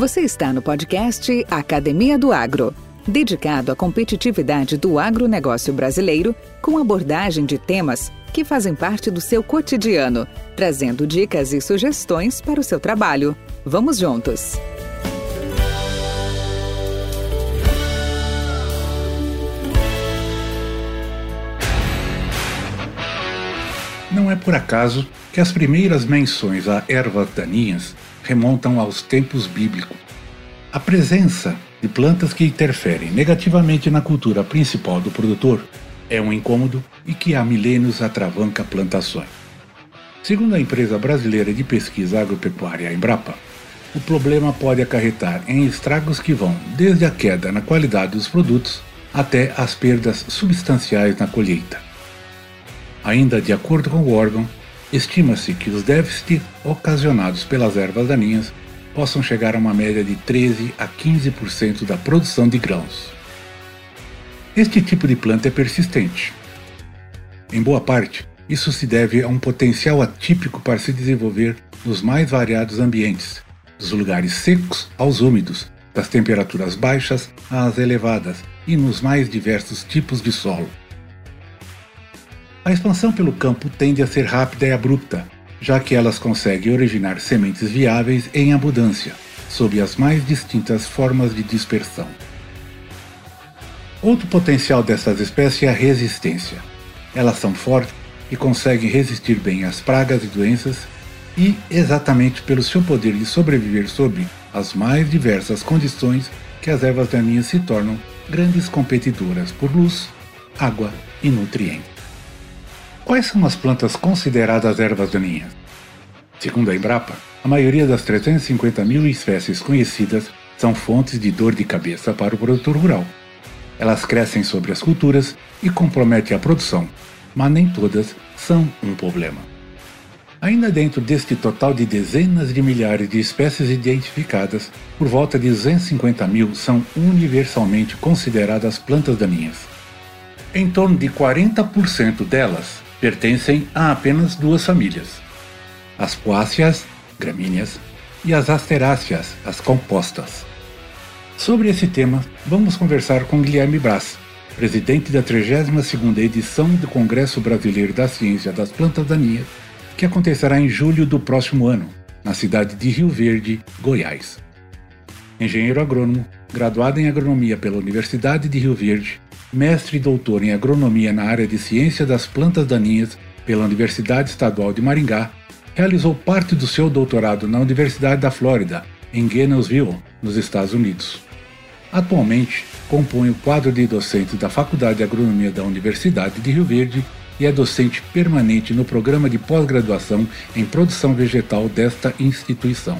Você está no podcast Academia do Agro, dedicado à competitividade do agronegócio brasileiro, com abordagem de temas que fazem parte do seu cotidiano, trazendo dicas e sugestões para o seu trabalho. Vamos juntos! Não é por acaso que as primeiras menções a ervas daninhas remontam aos tempos bíblicos. A presença de plantas que interferem negativamente na cultura principal do produtor é um incômodo e que há milênios atravanca plantações. Segundo a empresa brasileira de pesquisa agropecuária Embrapa, o problema pode acarretar em estragos que vão desde a queda na qualidade dos produtos até as perdas substanciais na colheita. Ainda de acordo com o órgão, Estima-se que os déficits ocasionados pelas ervas daninhas possam chegar a uma média de 13 a 15% da produção de grãos. Este tipo de planta é persistente. Em boa parte, isso se deve a um potencial atípico para se desenvolver nos mais variados ambientes, dos lugares secos aos úmidos, das temperaturas baixas às elevadas e nos mais diversos tipos de solo. A expansão pelo campo tende a ser rápida e abrupta, já que elas conseguem originar sementes viáveis em abundância, sob as mais distintas formas de dispersão. Outro potencial dessas espécies é a resistência. Elas são fortes e conseguem resistir bem às pragas e doenças, e exatamente pelo seu poder de sobreviver sob as mais diversas condições que as ervas daninhas se tornam grandes competidoras por luz, água e nutrientes. Quais são as plantas consideradas ervas daninhas? Segundo a Embrapa, a maioria das 350 mil espécies conhecidas são fontes de dor de cabeça para o produtor rural. Elas crescem sobre as culturas e comprometem a produção, mas nem todas são um problema. Ainda dentro deste total de dezenas de milhares de espécies identificadas, por volta de 250 mil são universalmente consideradas plantas daninhas. Em torno de 40% delas pertencem a apenas duas famílias: as poáceas, gramíneas, e as asteráceas, as compostas. Sobre esse tema, vamos conversar com Guilherme Brás, presidente da 32ª edição do Congresso Brasileiro da Ciência das Plantas Daninhas, que acontecerá em julho do próximo ano, na cidade de Rio Verde, Goiás. Engenheiro agrônomo, graduado em agronomia pela Universidade de Rio Verde, mestre e doutor em agronomia na área de ciência das plantas daninhas pela Universidade Estadual de Maringá, realizou parte do seu doutorado na Universidade da Flórida, em Gainesville, nos Estados Unidos. Atualmente, compõe o quadro de docentes da Faculdade de Agronomia da Universidade de Rio Verde e é docente permanente no programa de pós-graduação em produção vegetal desta instituição.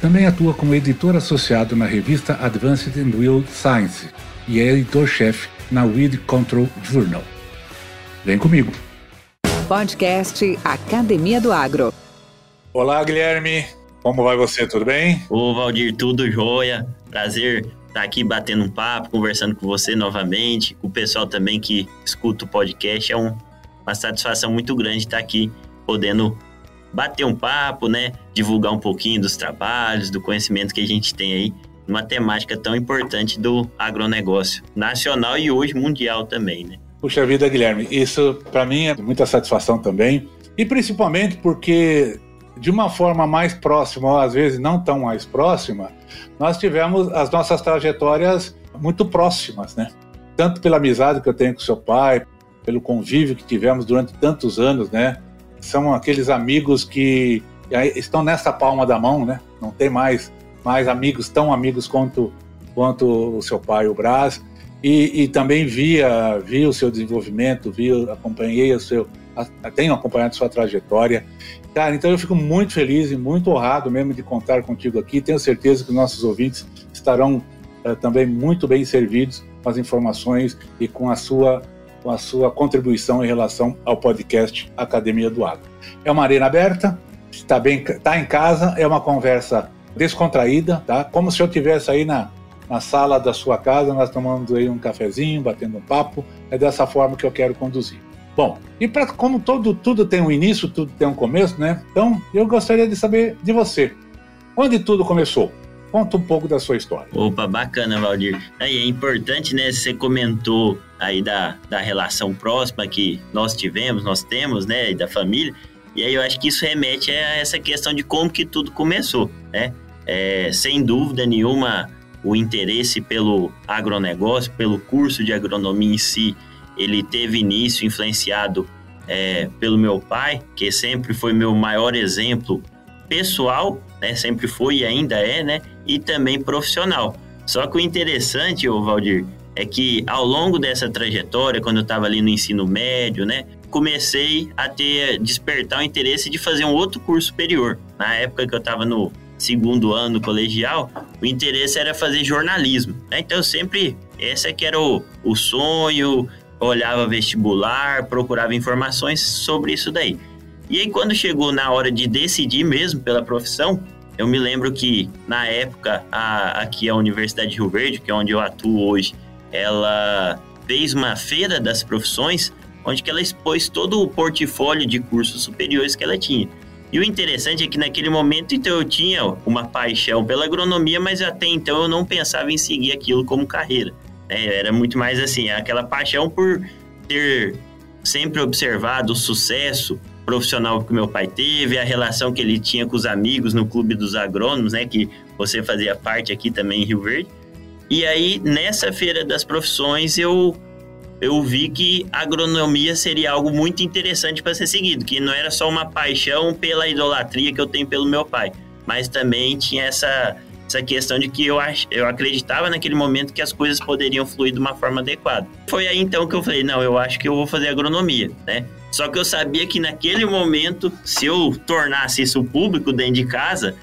Também atua como editor associado na revista Advanced in Wild Science, e é editor-chefe na Weed Control Journal. Vem comigo. Podcast Academia do Agro. Olá, Guilherme. Como vai você? Tudo bem? Ô, Valdir, tudo jóia. Prazer estar aqui batendo um papo, conversando com você novamente, com o pessoal também que escuta o podcast. É um, uma satisfação muito grande estar aqui podendo bater um papo, né? Divulgar um pouquinho dos trabalhos, do conhecimento que a gente tem aí uma temática tão importante do agronegócio nacional e hoje mundial também, né? Puxa vida, Guilherme, isso para mim é muita satisfação também, e principalmente porque de uma forma mais próxima, ou às vezes não tão mais próxima, nós tivemos as nossas trajetórias muito próximas, né? Tanto pela amizade que eu tenho com seu pai, pelo convívio que tivemos durante tantos anos, né? São aqueles amigos que estão nessa palma da mão, né? Não tem mais mais amigos, tão amigos quanto, quanto o seu pai, o Brás, e, e também via, via o seu desenvolvimento, via, acompanhei o seu, tenho acompanhado sua trajetória. Cara, então eu fico muito feliz e muito honrado mesmo de contar contigo aqui. Tenho certeza que os nossos ouvintes estarão uh, também muito bem servidos com as informações e com a sua com a sua contribuição em relação ao podcast Academia do Agro. É uma arena aberta, está bem, está em casa, é uma conversa descontraída, tá? Como se eu tivesse aí na, na sala da sua casa, nós tomando aí um cafezinho, batendo um papo. É dessa forma que eu quero conduzir. Bom, e para como todo, tudo tem um início, tudo tem um começo, né? Então, eu gostaria de saber de você. Onde tudo começou? Conta um pouco da sua história. Opa, bacana, Valdir. Aí é importante, né? Você comentou aí da, da relação próxima que nós tivemos, nós temos, né? E da família. E aí eu acho que isso remete a essa questão de como que tudo começou, né? É, sem dúvida nenhuma, o interesse pelo agronegócio, pelo curso de agronomia em si, ele teve início influenciado é, pelo meu pai, que sempre foi meu maior exemplo pessoal, né? Sempre foi e ainda é, né? E também profissional. Só que o interessante, ô Valdir, é que ao longo dessa trajetória, quando eu estava ali no ensino médio, né? Comecei a ter, despertar o interesse de fazer um outro curso superior. Na época que eu estava no segundo ano colegial, o interesse era fazer jornalismo. Né? Então, sempre, esse que era o, o sonho, olhava vestibular, procurava informações sobre isso daí. E aí, quando chegou na hora de decidir mesmo pela profissão, eu me lembro que, na época, a, aqui a Universidade de Rio Verde, que é onde eu atuo hoje, ela fez uma feira das profissões, onde que ela expôs todo o portfólio de cursos superiores que ela tinha. E o interessante é que naquele momento, então, eu tinha uma paixão pela agronomia, mas até então eu não pensava em seguir aquilo como carreira. Né? Era muito mais assim, aquela paixão por ter sempre observado o sucesso profissional que meu pai teve, a relação que ele tinha com os amigos no Clube dos Agrônomos, né, que você fazia parte aqui também em Rio Verde. E aí, nessa feira das profissões, eu eu vi que agronomia seria algo muito interessante para ser seguido, que não era só uma paixão pela idolatria que eu tenho pelo meu pai, mas também tinha essa essa questão de que eu, ach, eu acreditava naquele momento que as coisas poderiam fluir de uma forma adequada. Foi aí então que eu falei, não, eu acho que eu vou fazer agronomia, né? Só que eu sabia que naquele momento, se eu tornasse isso público dentro de casa,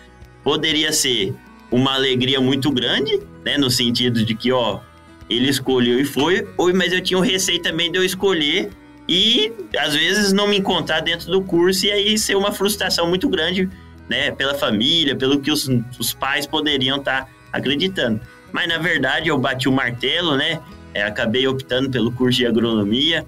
poderia ser uma alegria muito grande, né? No sentido de que, ó, ele escolheu e foi, ou, mas eu tinha o receio também de eu escolher e às vezes não me encontrar dentro do curso e aí ser uma frustração muito grande, né? Pela família, pelo que os, os pais poderiam estar tá acreditando. Mas na verdade eu bati o martelo, né? É, acabei optando pelo curso de agronomia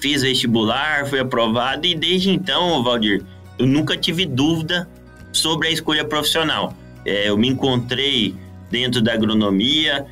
fiz vestibular, fui aprovado e desde então, Valdir, eu nunca tive dúvida sobre a escolha profissional. É, eu me encontrei dentro da agronomia,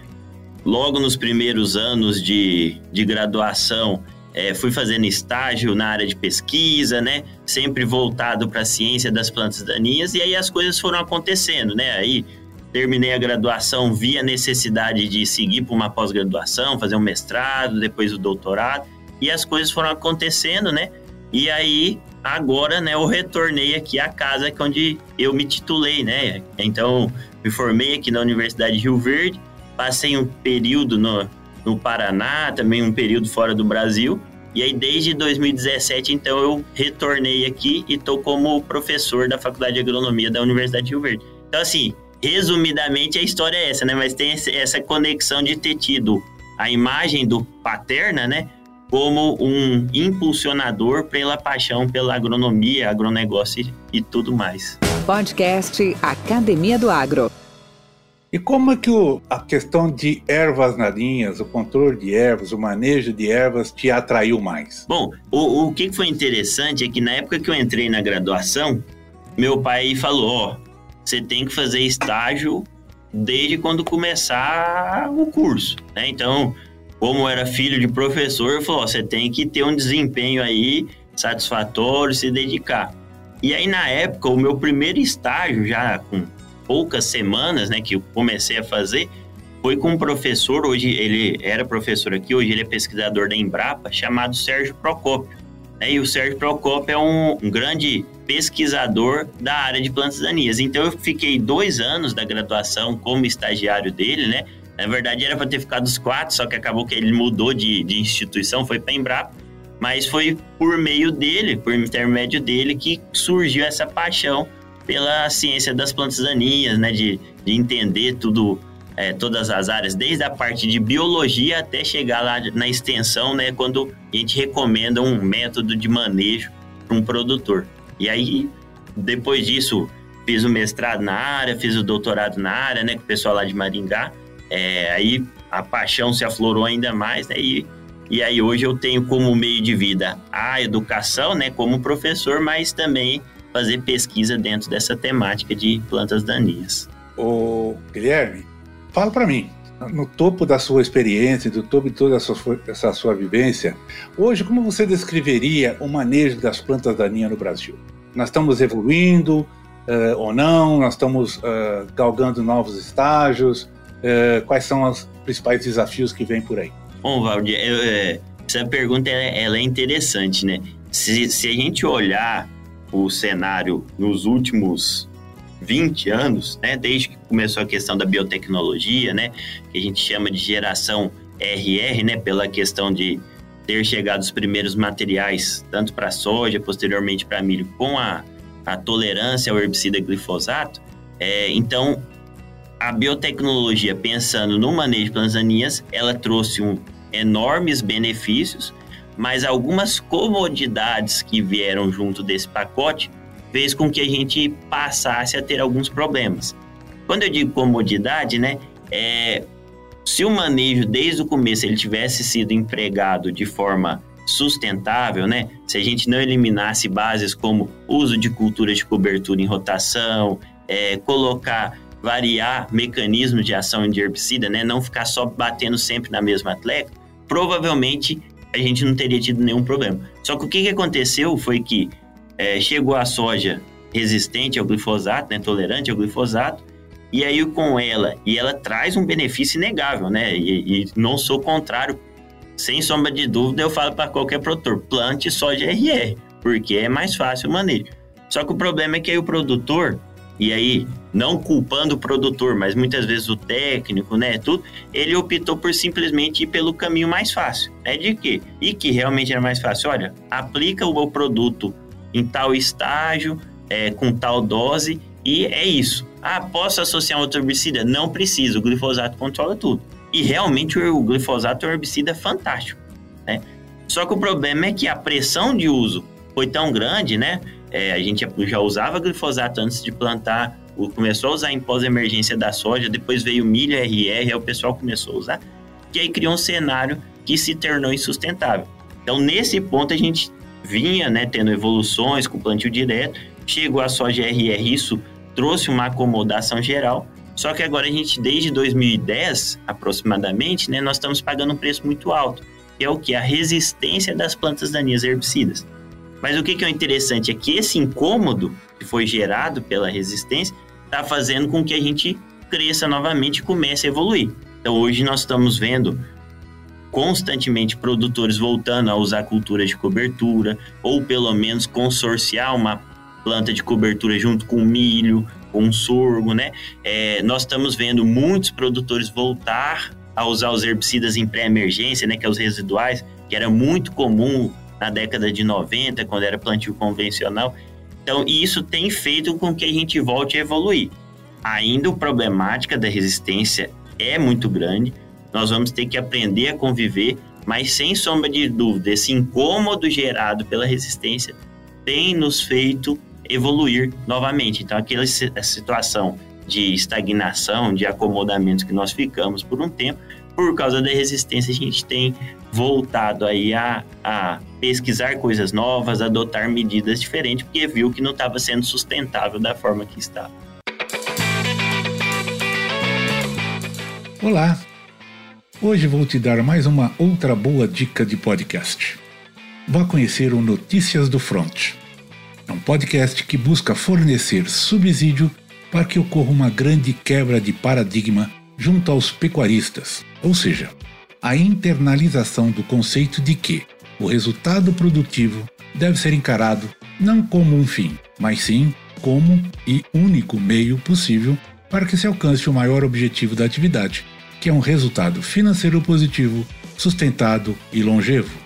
logo nos primeiros anos de, de graduação, é, fui fazendo estágio na área de pesquisa, né? Sempre voltado para a ciência das plantas daninhas, e aí as coisas foram acontecendo, né? Aí terminei a graduação, vi a necessidade de seguir para uma pós-graduação, fazer um mestrado, depois o doutorado e as coisas foram acontecendo, né? E aí, agora, né, eu retornei aqui à casa onde eu me titulei, né? Então, me formei aqui na Universidade de Rio Verde, passei um período no, no Paraná, também um período fora do Brasil. E aí, desde 2017, então, eu retornei aqui e estou como professor da Faculdade de Agronomia da Universidade de Rio Verde. Então, assim, resumidamente, a história é essa, né? Mas tem essa conexão de ter tido a imagem do Paterna, né? como um impulsionador pela paixão pela agronomia, agronegócio e, tudo mais. Podcast Academia do Agro. E como é que o, a questão de ervas narinhas, o controle de ervas, o manejo de ervas te atraiu mais? Bom, o, o que foi interessante é que na época que eu entrei na graduação, meu pai falou: ó, você tem que fazer estágio desde quando começar o curso, né? Então, como era filho de professor, falou: você tem que ter um desempenho aí satisfatório, se dedicar. E aí, na época, o meu primeiro estágio, já com poucas semanas, né, que eu comecei a fazer, foi com um professor, hoje ele era professor aqui, hoje ele é pesquisador da Embrapa, chamado Sérgio Procópio. Né? E o Sérgio Procópio é um, um grande pesquisador da área de plantas daninhas. Então, eu fiquei dois anos da graduação como estagiário dele, né? Na verdade, era para ter ficado os quatro, só que acabou que ele mudou de, de instituição, foi para Embrapa. Mas foi por meio dele, por intermédio dele, que surgiu essa paixão pela ciência das plantas daninhas, né? De, de entender tudo, é, todas as áreas, desde a parte de biologia até chegar lá na extensão, né? Quando a gente recomenda um método de manejo para um produtor. E aí, depois disso, fiz o mestrado na área, fiz o doutorado na área, né? Com o pessoal lá de Maringá. É, aí a paixão se aflorou ainda mais, né? E, e aí hoje eu tenho como meio de vida a educação, né? Como professor, mas também fazer pesquisa dentro dessa temática de plantas daninhas. O Guilherme, fala para mim, no topo da sua experiência, do topo de toda essa sua, essa sua vivência, hoje como você descreveria o manejo das plantas daninhas no Brasil? Nós estamos evoluindo uh, ou não? Nós estamos uh, galgando novos estágios? Uh, quais são os principais desafios que vêm por aí? Bom, Valdir, essa pergunta ela é interessante, né? Se, se a gente olhar o cenário nos últimos 20 anos, né, desde que começou a questão da biotecnologia, né, que a gente chama de geração RR, né, pela questão de ter chegado os primeiros materiais, tanto para soja, posteriormente para milho, com a, a tolerância ao herbicida glifosato. É, então, a biotecnologia, pensando no manejo de plantas ela trouxe um, enormes benefícios, mas algumas comodidades que vieram junto desse pacote fez com que a gente passasse a ter alguns problemas. Quando eu digo comodidade, né, é, se o manejo desde o começo ele tivesse sido empregado de forma sustentável, né, se a gente não eliminasse bases como uso de culturas de cobertura em rotação, é, colocar variar mecanismos de ação de herbicida, né, não ficar só batendo sempre na mesma atleta, provavelmente a gente não teria tido nenhum problema. Só que o que, que aconteceu foi que é, chegou a soja resistente ao glifosato, né, tolerante ao glifosato, e aí com ela, e ela traz um benefício inegável, né? E, e não sou contrário, sem sombra de dúvida, eu falo para qualquer produtor, plante soja RR, porque é mais fácil o manejo. Só que o problema é que aí o produtor, e aí não culpando o produtor, mas muitas vezes o técnico, né, tudo, ele optou por simplesmente ir pelo caminho mais fácil. É de quê? E que realmente era mais fácil. Olha, aplica o produto em tal estágio, é, com tal dose, e é isso. Ah, posso associar outro herbicida? Não precisa, o glifosato controla tudo. E realmente o glifosato é um herbicida fantástico, né? Só que o problema é que a pressão de uso foi tão grande, né? É, a gente já usava glifosato antes de plantar, começou a usar em pós-emergência da soja, depois veio milho RR, aí o pessoal começou a usar, que aí criou um cenário que se tornou insustentável. Então, nesse ponto, a gente vinha né, tendo evoluções com plantio direto, chegou a soja RR, isso trouxe uma acomodação geral, só que agora a gente, desde 2010 aproximadamente, né, nós estamos pagando um preço muito alto, que é o que? A resistência das plantas daninhas herbicidas. Mas o que, que é interessante é que esse incômodo que foi gerado pela resistência está fazendo com que a gente cresça novamente e comece a evoluir. Então hoje nós estamos vendo constantemente produtores voltando a usar culturas de cobertura, ou pelo menos consorciar uma planta de cobertura junto com milho, com sorgo, né? É, nós estamos vendo muitos produtores voltar a usar os herbicidas em pré-emergência, né? Que é os residuais, que era muito comum na década de 90, quando era plantio convencional. Então, isso tem feito com que a gente volte a evoluir. Ainda a problemática da resistência é muito grande, nós vamos ter que aprender a conviver, mas sem sombra de dúvida, esse incômodo gerado pela resistência tem nos feito evoluir novamente. Então, aquela situação de estagnação, de acomodamento que nós ficamos por um tempo, por causa da resistência, a gente tem voltado aí a, a pesquisar coisas novas, adotar medidas diferentes, porque viu que não estava sendo sustentável da forma que estava. Olá, Hoje vou te dar mais uma outra boa dica de podcast. Vá conhecer o Notícias do Front. É um podcast que busca fornecer subsídio para que ocorra uma grande quebra de paradigma junto aos pecuaristas, ou seja, a internalização do conceito de que o resultado produtivo deve ser encarado não como um fim, mas sim como e único meio possível para que se alcance o maior objetivo da atividade, que é um resultado financeiro positivo, sustentado e longevo.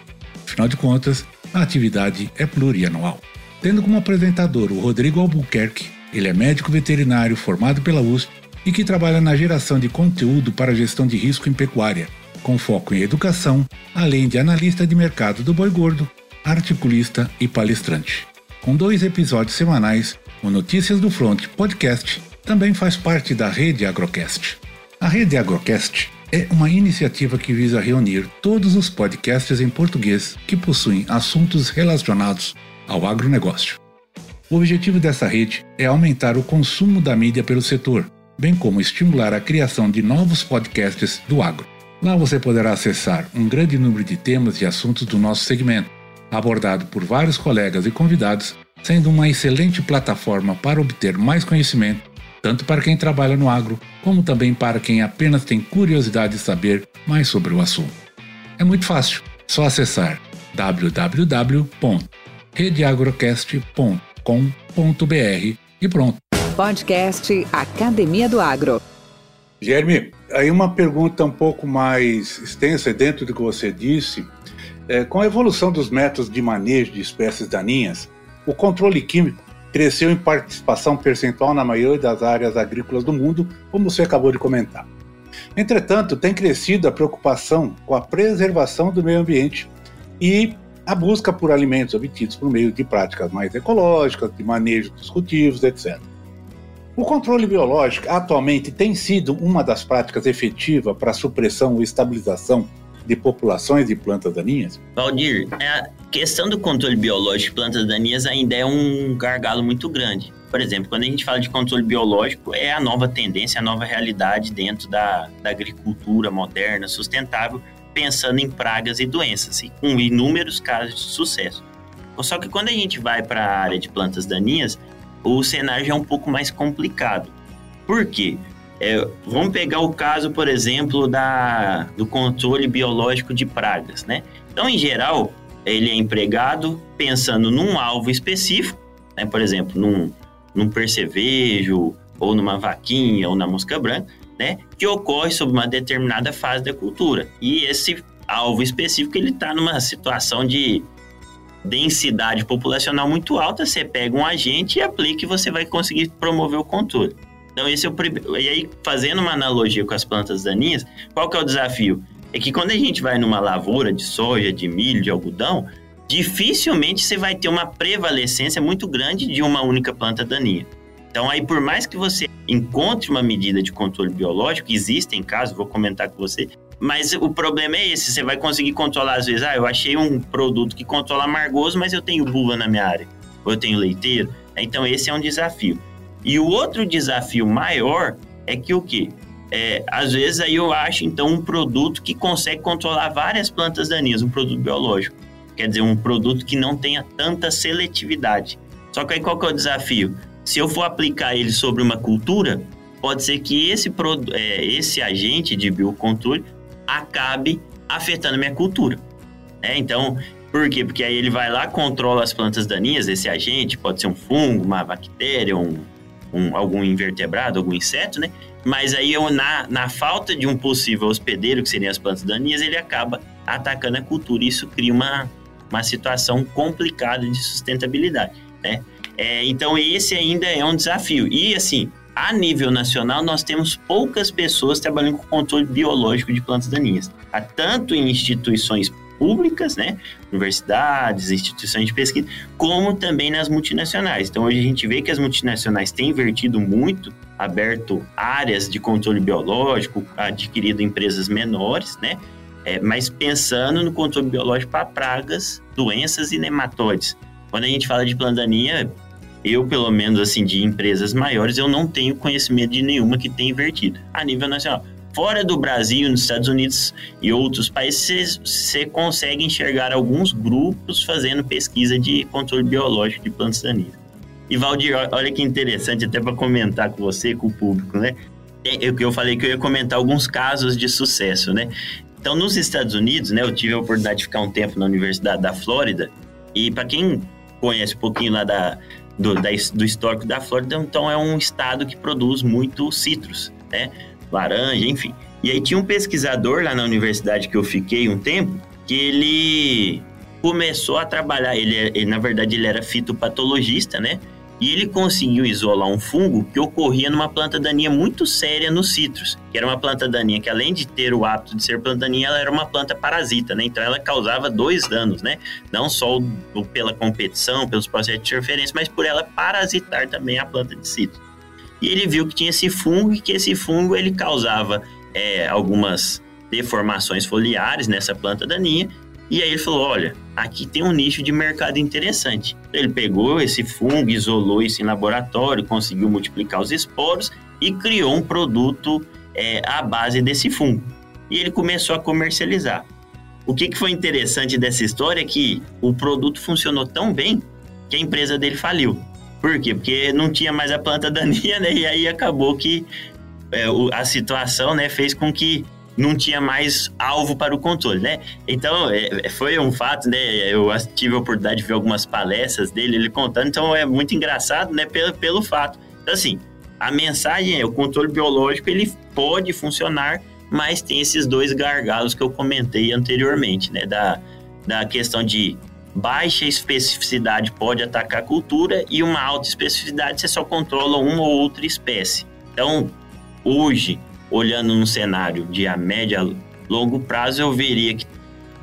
Afinal de contas, a atividade é plurianual. Tendo como apresentador o Rodrigo Albuquerque, ele é médico veterinário formado pela USP e que trabalha na geração de conteúdo para gestão de risco em pecuária, com foco em educação, além de analista de mercado do boi gordo, articulista e palestrante. Com dois episódios semanais, o Notícias do Front Podcast também faz parte da rede Agrocast. A Rede Agrocast é uma iniciativa que visa reunir todos os podcasts em português que possuem assuntos relacionados ao agronegócio. O objetivo dessa rede é aumentar o consumo da mídia pelo setor, bem como estimular a criação de novos podcasts do agro. Lá você poderá acessar um grande número de temas e assuntos do nosso segmento, abordado por vários colegas e convidados, sendo uma excelente plataforma para obter mais conhecimento, tanto para quem trabalha no agro, como também para quem apenas tem curiosidade de saber mais sobre o assunto. É muito fácil, só acessar www.redeagrocast.com.br e pronto. Podcast Academia do Agro. Guilherme, aí uma pergunta um pouco mais extensa dentro do que você disse. É, com a evolução dos métodos de manejo de espécies daninhas, o controle químico cresceu em participação percentual na maioria das áreas agrícolas do mundo, como você acabou de comentar. Entretanto, tem crescido a preocupação com a preservação do meio ambiente e a busca por alimentos obtidos por meio de práticas mais ecológicas, de manejo dos cultivos, etc. O controle biológico atualmente tem sido uma das práticas efetivas para a supressão ou estabilização de populações de plantas daninhas? Valdir, a questão do controle biológico de plantas daninhas ainda é um gargalo muito grande. Por exemplo, quando a gente fala de controle biológico, é a nova tendência, a nova realidade dentro da, da agricultura moderna, sustentável, pensando em pragas e doenças, e com inúmeros casos de sucesso. Só que quando a gente vai para a área de plantas daninhas, o cenário já é um pouco mais complicado. Por quê? É, vamos pegar o caso, por exemplo, da, do controle biológico de pragas, né? Então, em geral, ele é empregado pensando num alvo específico, né? por exemplo, num, num percevejo, ou numa vaquinha, ou na mosca branca, né? Que ocorre sob uma determinada fase da cultura. E esse alvo específico, ele está numa situação de densidade populacional muito alta, você pega um agente e aplica e você vai conseguir promover o controle. Então, esse é o primeiro. E aí, fazendo uma analogia com as plantas daninhas, qual que é o desafio? É que quando a gente vai numa lavoura de soja, de milho, de algodão, dificilmente você vai ter uma prevalecência muito grande de uma única planta daninha. Então, aí, por mais que você encontre uma medida de controle biológico, existem casos, vou comentar com você, mas o problema é esse: você vai conseguir controlar, às vezes, ah, eu achei um produto que controla amargoso, mas eu tenho buva na minha área, ou eu tenho leiteiro. Então, esse é um desafio. E o outro desafio maior é que o quê? É, às vezes aí eu acho então um produto que consegue controlar várias plantas daninhas, um produto biológico. Quer dizer, um produto que não tenha tanta seletividade. Só que aí qual que é o desafio? Se eu for aplicar ele sobre uma cultura, pode ser que esse, é, esse agente de biocontrole acabe afetando minha cultura. É, então, por quê? Porque aí ele vai lá, controla as plantas daninhas, esse agente, pode ser um fungo, uma bactéria, um, um, algum invertebrado, algum inseto, né? Mas aí, eu, na, na falta de um possível hospedeiro, que seriam as plantas daninhas, ele acaba atacando a cultura. E isso cria uma, uma situação complicada de sustentabilidade, né? É, então, esse ainda é um desafio. E, assim, a nível nacional, nós temos poucas pessoas trabalhando com controle biológico de plantas daninhas. Há tanto em instituições públicas, né, universidades, instituições de pesquisa, como também nas multinacionais. Então hoje a gente vê que as multinacionais têm invertido muito, aberto áreas de controle biológico, adquirido empresas menores, né, é, mas pensando no controle biológico para pragas, doenças e nematóides. Quando a gente fala de plantaninha, eu, pelo menos, assim, de empresas maiores, eu não tenho conhecimento de nenhuma que tenha invertido a nível nacional. Fora do Brasil, nos Estados Unidos e outros países, você consegue enxergar alguns grupos fazendo pesquisa de controle biológico de plantas daninhas. E Valdir, olha que interessante, até para comentar com você, com o público, né? Eu, eu falei que eu ia comentar alguns casos de sucesso, né? Então, nos Estados Unidos, né, eu tive a oportunidade de ficar um tempo na Universidade da Flórida, e para quem conhece um pouquinho lá da, do, da, do histórico da Flórida, então é um estado que produz muito citros, né? laranja, enfim. E aí tinha um pesquisador lá na universidade que eu fiquei um tempo, que ele começou a trabalhar, ele, ele na verdade ele era fitopatologista, né? E ele conseguiu isolar um fungo que ocorria numa planta daninha muito séria nos citros, que era uma planta daninha que além de ter o hábito de ser planta daninha, ela era uma planta parasita, né? Então ela causava dois danos, né? Não só pela competição, pelos processos de interferência, mas por ela parasitar também a planta de citros e ele viu que tinha esse fungo e que esse fungo ele causava é, algumas deformações foliares nessa planta daninha. E aí ele falou: olha, aqui tem um nicho de mercado interessante. Ele pegou esse fungo, isolou isso em laboratório, conseguiu multiplicar os esporos e criou um produto é, à base desse fungo. E ele começou a comercializar. O que, que foi interessante dessa história é que o produto funcionou tão bem que a empresa dele faliu. Por quê? Porque não tinha mais a planta daninha, né? E aí acabou que é, a situação né, fez com que não tinha mais alvo para o controle, né? Então, é, foi um fato, né? Eu tive a oportunidade de ver algumas palestras dele, ele contando, então é muito engraçado, né? Pelo, pelo fato. Então, assim, a mensagem é, o controle biológico, ele pode funcionar, mas tem esses dois gargalos que eu comentei anteriormente, né? Da, da questão de baixa especificidade pode atacar a cultura e uma alta especificidade você só controla uma ou outra espécie. Então, hoje, olhando no cenário de a média longo prazo, eu veria que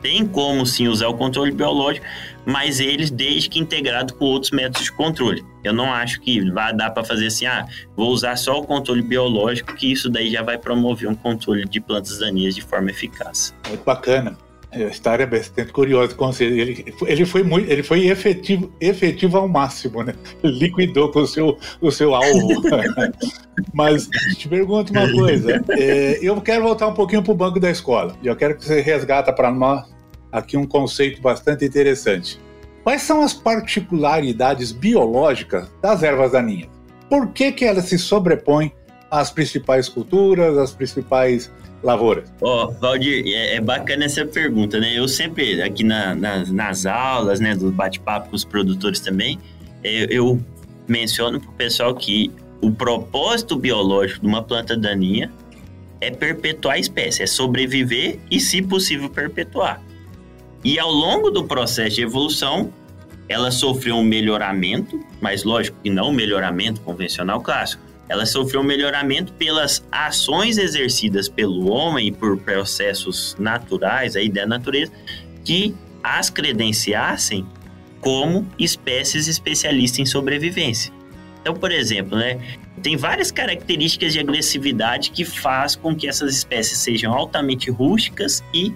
tem como sim usar o controle biológico, mas eles desde que integrado com outros métodos de controle. Eu não acho que vai dar para fazer assim, ah, vou usar só o controle biológico, que isso daí já vai promover um controle de plantas daninhas de forma eficaz. Muito bacana. A história é bastante curiosa. Ele, ele foi muito, ele foi efetivo, efetivo ao máximo, né? Liquidou com o seu, o seu alvo. Mas te pergunto uma coisa. É, eu quero voltar um pouquinho para o banco da escola. E eu quero que você resgata para nós aqui um conceito bastante interessante. Quais são as particularidades biológicas das ervas daninhas? Por que, que elas se sobrepõem às principais culturas, às principais lavouras? Ó, oh, Valdir, é, é, bacana essa pergunta, né? Eu sempre, aqui na, nas, nas aulas, né, do bate-papo com os produtores também, eu, é, eu menciono para o pessoal que o propósito biológico de uma planta daninha é perpetuar a espécie, é sobreviver e, se possível, perpetuar. E ao longo do processo de evolução, ela sofreu um melhoramento, mas lógico que não um melhoramento convencional clássico. Ela sofreu um melhoramento pelas ações exercidas pelo homem por processos naturais aí da natureza que as credenciassem como espécies especialistas em sobrevivência. Então, por exemplo, né, tem várias características de agressividade que faz com que essas espécies sejam altamente rústicas e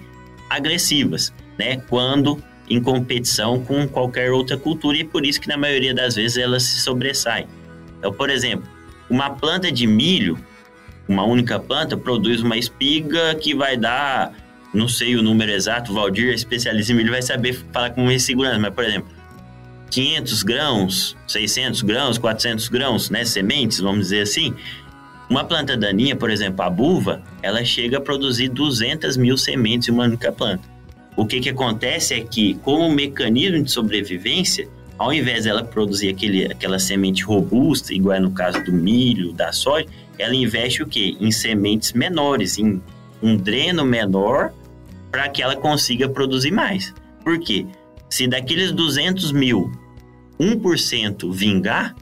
agressivas, né, quando em competição com qualquer outra cultura e por isso que na maioria das vezes elas se sobressaem. Então, por exemplo, uma planta de milho, uma única planta, produz uma espiga que vai dar, não sei o número exato, o Valdir, especialista em milho, vai saber falar com segurança, mas, por exemplo, 500 grãos, 600 grãos, 400 grãos, né, sementes, vamos dizer assim. Uma planta daninha, por exemplo, a buva, ela chega a produzir 200 mil sementes em uma única planta. O que, que acontece é que, como mecanismo de sobrevivência, ao invés dela produzir aquele, aquela semente robusta, igual é no caso do milho, da soja, ela investe o quê? Em sementes menores, em um dreno menor, para que ela consiga produzir mais. Por quê? Se daqueles 200 mil, 1% vingar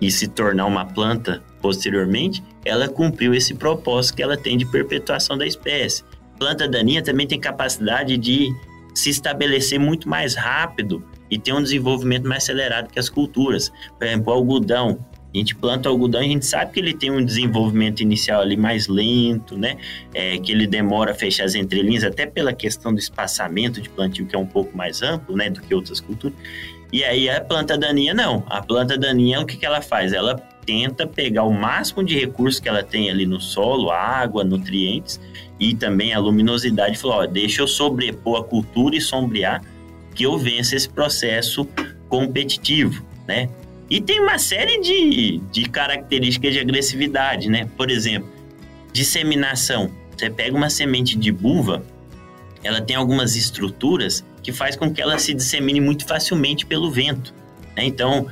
e se tornar uma planta posteriormente, ela cumpriu esse propósito que ela tem de perpetuação da espécie. Planta daninha também tem capacidade de se estabelecer muito mais rápido e ter um desenvolvimento mais acelerado que as culturas. Por exemplo, o algodão. A gente planta o algodão e a gente sabe que ele tem um desenvolvimento inicial ali mais lento, né? É, que ele demora a fechar as entrelinhas, até pela questão do espaçamento de plantio, que é um pouco mais amplo, né? Do que outras culturas. E aí a planta daninha não. A planta daninha, o que, que ela faz? Ela tenta pegar o máximo de recursos que ela tem ali no solo, água, nutrientes e também a luminosidade. Falou, ó, deixa eu sobrepor a cultura e sombrear que eu vença esse processo competitivo, né? E tem uma série de, de características de agressividade, né? Por exemplo, disseminação. Você pega uma semente de buva, ela tem algumas estruturas que faz com que ela se dissemine muito facilmente pelo vento. Né? Então,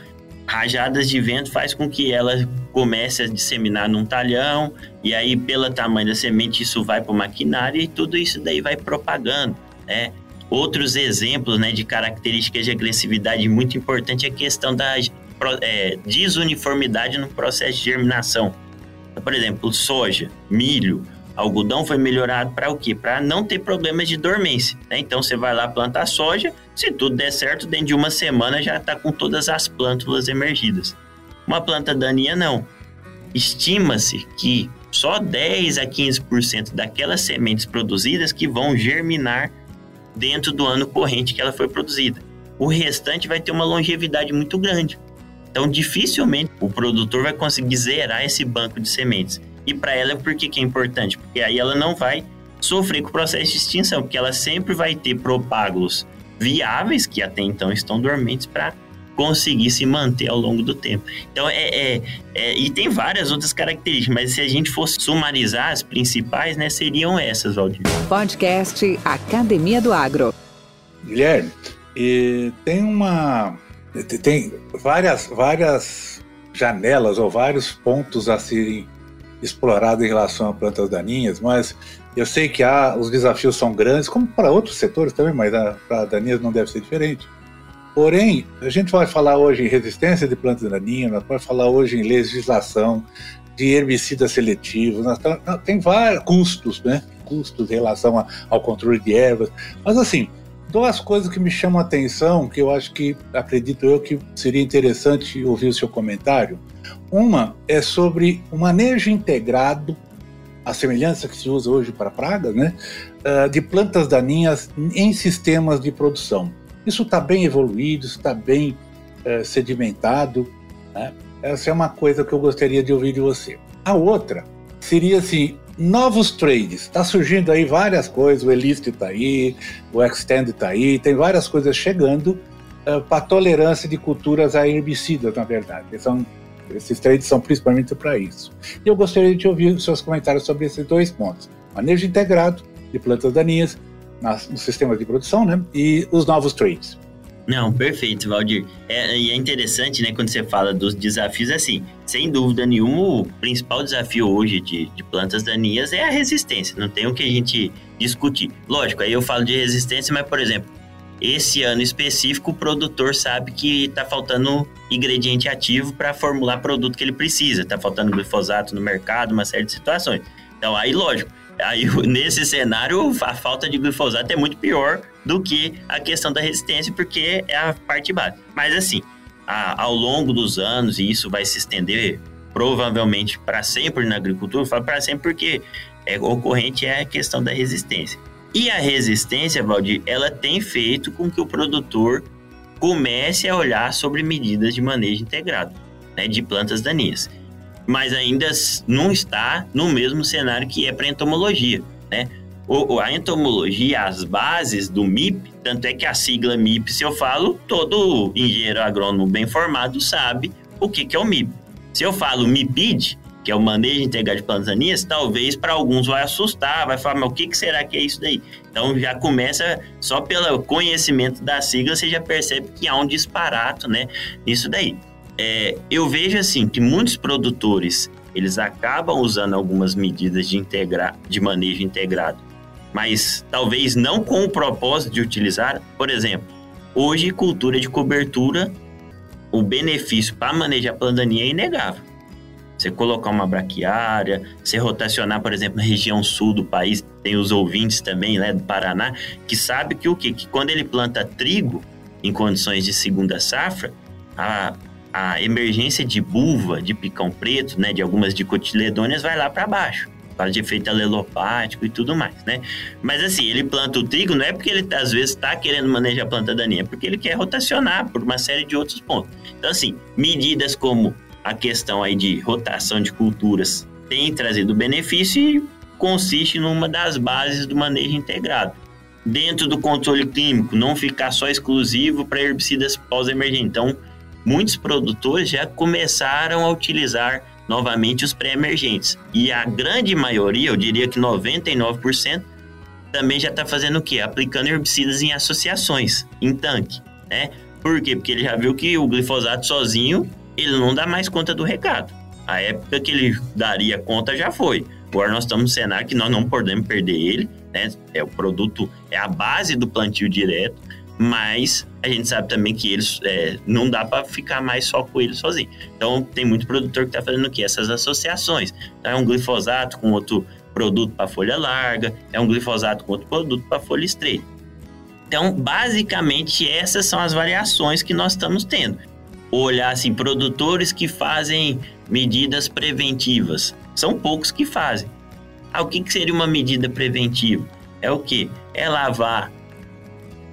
rajadas de vento faz com que ela comece a disseminar num talhão e aí pelo tamanho da semente isso vai para o maquinário e tudo isso daí vai propagando, né? Outros exemplos né, de características de agressividade muito importante é a questão da é, desuniformidade no processo de germinação. Então, por exemplo, soja, milho, algodão foi melhorado para o quê? Para não ter problemas de dormência. Né? Então você vai lá plantar soja, se tudo der certo, dentro de uma semana já está com todas as plântulas emergidas. Uma planta daninha não. Estima-se que só 10 a 15% daquelas sementes produzidas que vão germinar dentro do ano corrente que ela foi produzida. O restante vai ter uma longevidade muito grande. Então, dificilmente o produtor vai conseguir zerar esse banco de sementes. E para ela, por que, que é importante? Porque aí ela não vai sofrer com o processo de extinção, porque ela sempre vai ter propágulos viáveis que até então estão dormentes para conseguir se manter ao longo do tempo. Então, é, é, é, e tem várias outras características, mas se a gente fosse sumarizar as principais, né, seriam essas, Valdir. Podcast Academia do Agro. Guilherme, tem uma tem várias várias janelas ou vários pontos a serem explorados em relação a plantas daninhas, mas eu sei que há, os desafios são grandes, como para outros setores também, mas para daninhas não deve ser diferente. Porém, a gente vai falar hoje em resistência de plantas daninhas, vai falar hoje em legislação de herbicidas seletivos, tem vários custos, né? Custos em relação a, ao controle de ervas. Mas assim, duas coisas que me chamam a atenção, que eu acho que, acredito eu, que seria interessante ouvir o seu comentário. Uma é sobre o manejo integrado, a semelhança que se usa hoje para pragas, né? Ah, de plantas daninhas em sistemas de produção. Isso está bem evoluído, está bem é, sedimentado. Né? Essa é uma coisa que eu gostaria de ouvir de você. A outra seria assim, novos trades. Está surgindo aí várias coisas, o Elist está aí, o Extend está aí, tem várias coisas chegando uh, para tolerância de culturas a herbicidas, na verdade. São, esses trades são principalmente para isso. E eu gostaria de ouvir os seus comentários sobre esses dois pontos. Manejo integrado de plantas daninhas nas, nos sistemas de produção, né? E os novos trades. Não, perfeito, Valdir. É, e é interessante, né, quando você fala dos desafios, assim, sem dúvida nenhuma, o principal desafio hoje de, de plantas daninhas é a resistência, não tem o que a gente discutir. Lógico, aí eu falo de resistência, mas, por exemplo, esse ano específico, o produtor sabe que está faltando ingrediente ativo para formular produto que ele precisa, está faltando glifosato no mercado, uma série de situações. Então, aí, lógico, Aí, nesse cenário, a falta de glifosato é muito pior do que a questão da resistência, porque é a parte básica. Mas, assim, a, ao longo dos anos, e isso vai se estender provavelmente para sempre na agricultura, eu falo para sempre porque é, ocorrente é a questão da resistência. E a resistência, Valdir, ela tem feito com que o produtor comece a olhar sobre medidas de manejo integrado né, de plantas daninhas mas ainda não está no mesmo cenário que é para entomologia, né? O, a entomologia, as bases do MIP, tanto é que a sigla MIP, se eu falo, todo engenheiro agrônomo bem formado sabe o que, que é o MIP. Se eu falo MIPID, que é o manejo integrado de plantas daninhas, talvez para alguns vai assustar, vai falar, mas o que, que será que é isso daí? Então já começa, só pelo conhecimento da sigla, você já percebe que há um disparato, né, nisso daí é, eu vejo assim que muitos produtores eles acabam usando algumas medidas de integrar, de manejo integrado, mas talvez não com o propósito de utilizar. Por exemplo, hoje cultura de cobertura, o benefício para manejar a plantaninha é inegável. Você colocar uma braquiária, você rotacionar, por exemplo, na região sul do país, tem os ouvintes também, né, do Paraná, que sabe que o quê? Que quando ele planta trigo em condições de segunda safra, a, a emergência de buva, de picão preto, né, de algumas dicotiledôneas, vai lá para baixo. Fala de efeito alelopático e tudo mais, né? Mas assim, ele planta o trigo não é porque ele às vezes está querendo manejar a planta daninha, é porque ele quer rotacionar por uma série de outros pontos. Então assim, medidas como a questão aí de rotação de culturas tem trazido benefício e consiste numa das bases do manejo integrado. Dentro do controle químico, não ficar só exclusivo para herbicidas pós-emergentes. Então, muitos produtores já começaram a utilizar novamente os pré-emergentes. E a grande maioria, eu diria que 99%, também já está fazendo o quê? Aplicando herbicidas em associações, em tanque, né? Por quê? Porque ele já viu que o glifosato sozinho, ele não dá mais conta do recado. A época que ele daria conta já foi. Agora nós estamos no cenário que nós não podemos perder ele, né? É o produto, é a base do plantio direto mas a gente sabe também que eles é, não dá para ficar mais só com eles sozinho. Então tem muito produtor que está fazendo o quê? Essas associações. Então, é um glifosato com outro produto para folha larga, é um glifosato com outro produto para folha estreita. Então, basicamente, essas são as variações que nós estamos tendo. Olhar assim, produtores que fazem medidas preventivas. São poucos que fazem. Ah, o que, que seria uma medida preventiva? É o que? É lavar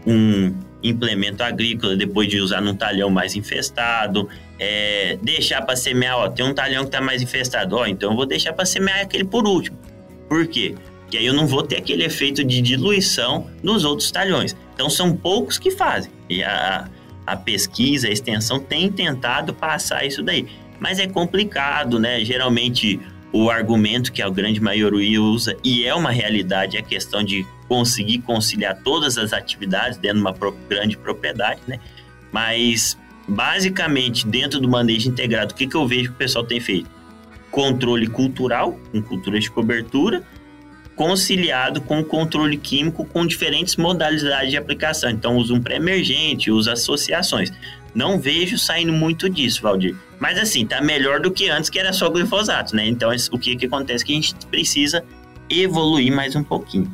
um implemento agrícola depois de usar num talhão mais infestado, é, deixar para semear, ó, tem um talhão que está mais infestado, ó, então eu vou deixar para semear aquele por último. Por quê? Porque aí eu não vou ter aquele efeito de diluição nos outros talhões. Então são poucos que fazem. E a, a pesquisa, a extensão tem tentado passar isso daí. Mas é complicado, né? Geralmente o argumento que a grande maioria usa, e é uma realidade, é a questão de conseguir conciliar todas as atividades dentro de uma grande propriedade, né? Mas, basicamente, dentro do manejo integrado, o que, que eu vejo que o pessoal tem feito? Controle cultural, com culturas de cobertura, conciliado com o controle químico com diferentes modalidades de aplicação. Então, usa um pré-emergente, usa associações. Não vejo saindo muito disso, Valdir. Mas assim, tá melhor do que antes, que era só glifosato, né? Então, o que que acontece? Que a gente precisa evoluir mais um pouquinho.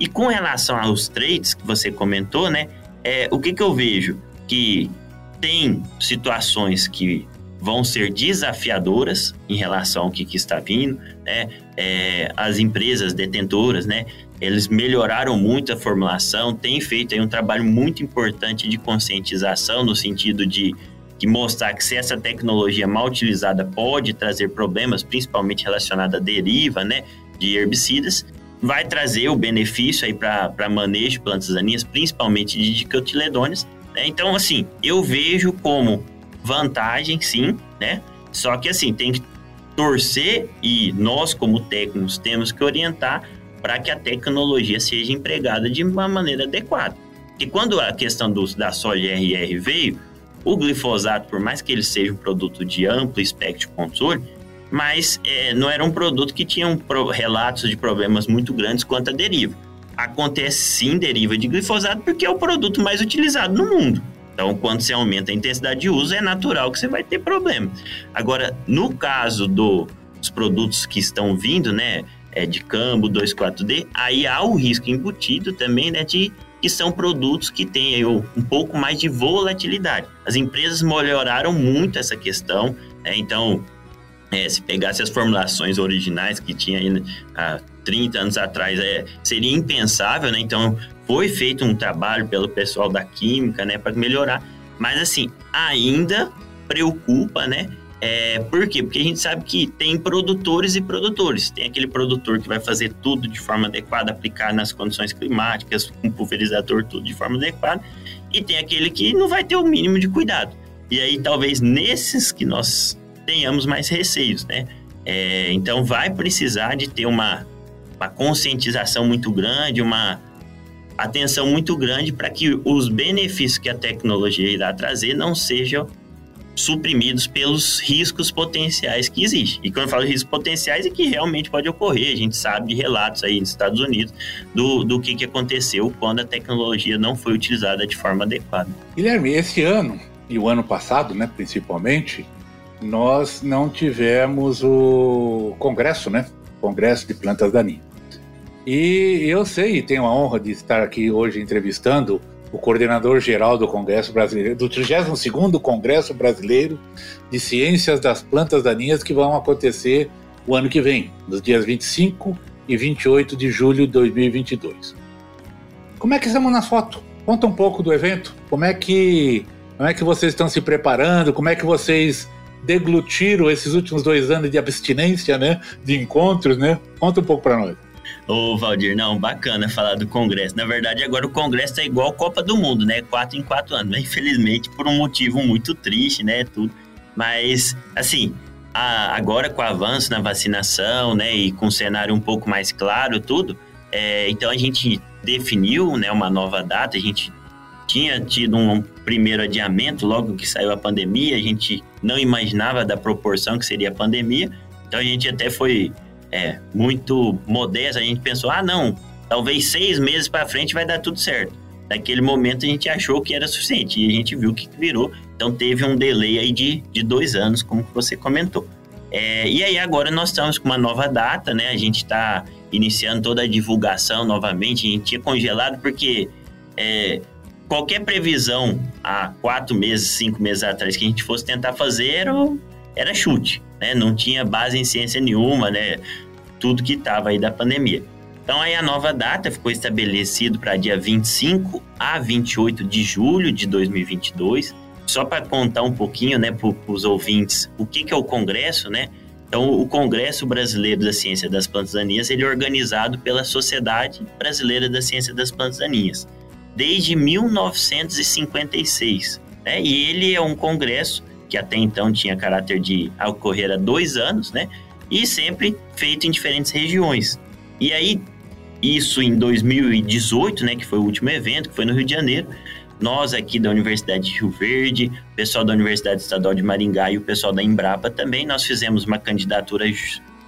E com relação aos trades que você comentou, né? É, o que que eu vejo? Que tem situações que vão ser desafiadoras em relação ao que, que está vindo, né? É, as empresas detentoras, né? Eles melhoraram muito a formulação, têm feito aí um trabalho muito importante de conscientização no sentido de, de mostrar que se essa tecnologia mal utilizada pode trazer problemas, principalmente relacionados à deriva, né? De herbicidas, vai trazer o benefício aí para manejo de plantas daninhas, principalmente de dicotiledôneas. Né? Então, assim, eu vejo como vantagem, sim, né? Só que assim, tem que torcer e nós, como técnicos, temos que orientar para que a tecnologia seja empregada de uma maneira adequada. E quando a questão do, da soja RR veio, o glifosato, por mais que ele seja um produto de amplo espectro de controle, mas é, não era um produto que tinha um pro, relatos de problemas muito grandes quanto a deriva. Acontece sim deriva de glifosato porque é o produto mais utilizado no mundo. Então, quando você aumenta a intensidade de uso, é natural que você vai ter problema. Agora, no caso do, dos produtos que estão vindo, né, é, de cambo, 2,4-D, aí há o risco embutido também, né, de que são produtos que têm aí, um pouco mais de volatilidade. As empresas melhoraram muito essa questão, né, então, é, se pegasse as formulações originais que tinha aí há 30 anos atrás, é, seria impensável, né? Então, foi feito um trabalho pelo pessoal da química, né, para melhorar. Mas assim, ainda preocupa, né? É, por quê? Porque a gente sabe que tem produtores e produtores. Tem aquele produtor que vai fazer tudo de forma adequada, aplicar nas condições climáticas, com pulverizador, tudo de forma adequada. E tem aquele que não vai ter o mínimo de cuidado. E aí, talvez nesses que nós tenhamos mais receios, né? É, então, vai precisar de ter uma, uma conscientização muito grande, uma atenção muito grande para que os benefícios que a tecnologia irá trazer não sejam suprimidos pelos riscos potenciais que existem. E quando eu falo riscos potenciais, é que realmente pode ocorrer. A gente sabe de relatos aí nos Estados Unidos do, do que, que aconteceu quando a tecnologia não foi utilizada de forma adequada. Guilherme, esse ano e o ano passado, né, principalmente, nós não tivemos o congresso, né? Congresso de plantas daninhas. E eu sei, tenho a honra de estar aqui hoje entrevistando o coordenador geral do Congresso Brasileiro, do 32º Congresso Brasileiro de Ciências das Plantas Daninhas, que vão acontecer o ano que vem, nos dias 25 e 28 de julho de 2022. Como é que estamos na foto? Conta um pouco do evento. Como é que como é que vocês estão se preparando? Como é que vocês deglutiram esses últimos dois anos de abstinência, né? De encontros, né? Conta um pouco para nós. Ô, Valdir, não, bacana falar do Congresso. Na verdade, agora o Congresso é igual a Copa do Mundo, né? Quatro em quatro anos. Infelizmente, por um motivo muito triste, né? Tudo. Mas, assim, a, agora com o avanço na vacinação, né? E com o cenário um pouco mais claro, tudo. É, então, a gente definiu, né? Uma nova data. A gente tinha tido um primeiro adiamento logo que saiu a pandemia. A gente não imaginava da proporção que seria a pandemia. Então, a gente até foi é, muito modesta, a gente pensou, ah, não, talvez seis meses para frente vai dar tudo certo. Naquele momento a gente achou que era suficiente e a gente viu que virou. Então teve um delay aí de, de dois anos, como você comentou. É, e aí agora nós estamos com uma nova data, né? A gente está iniciando toda a divulgação novamente. A gente tinha congelado porque é, qualquer previsão há quatro meses, cinco meses atrás que a gente fosse tentar fazer era, era chute, né? Não tinha base em ciência nenhuma, né? Tudo que estava aí da pandemia. Então aí a nova data ficou estabelecido para dia 25 a 28 de julho de 2022. Só para contar um pouquinho, né, para os ouvintes, o que, que é o Congresso, né? Então, o Congresso Brasileiro da Ciência das Plantas Daninhas, ele é organizado pela Sociedade Brasileira da Ciência das Plantas Daninhas, desde 1956. Né? E ele é um congresso que até então tinha caráter de ocorrer há dois anos, né? E sempre feito em diferentes regiões. E aí, isso em 2018, né, que foi o último evento, que foi no Rio de Janeiro, nós aqui da Universidade de Rio Verde, o pessoal da Universidade Estadual de Maringá e o pessoal da Embrapa também, nós fizemos uma candidatura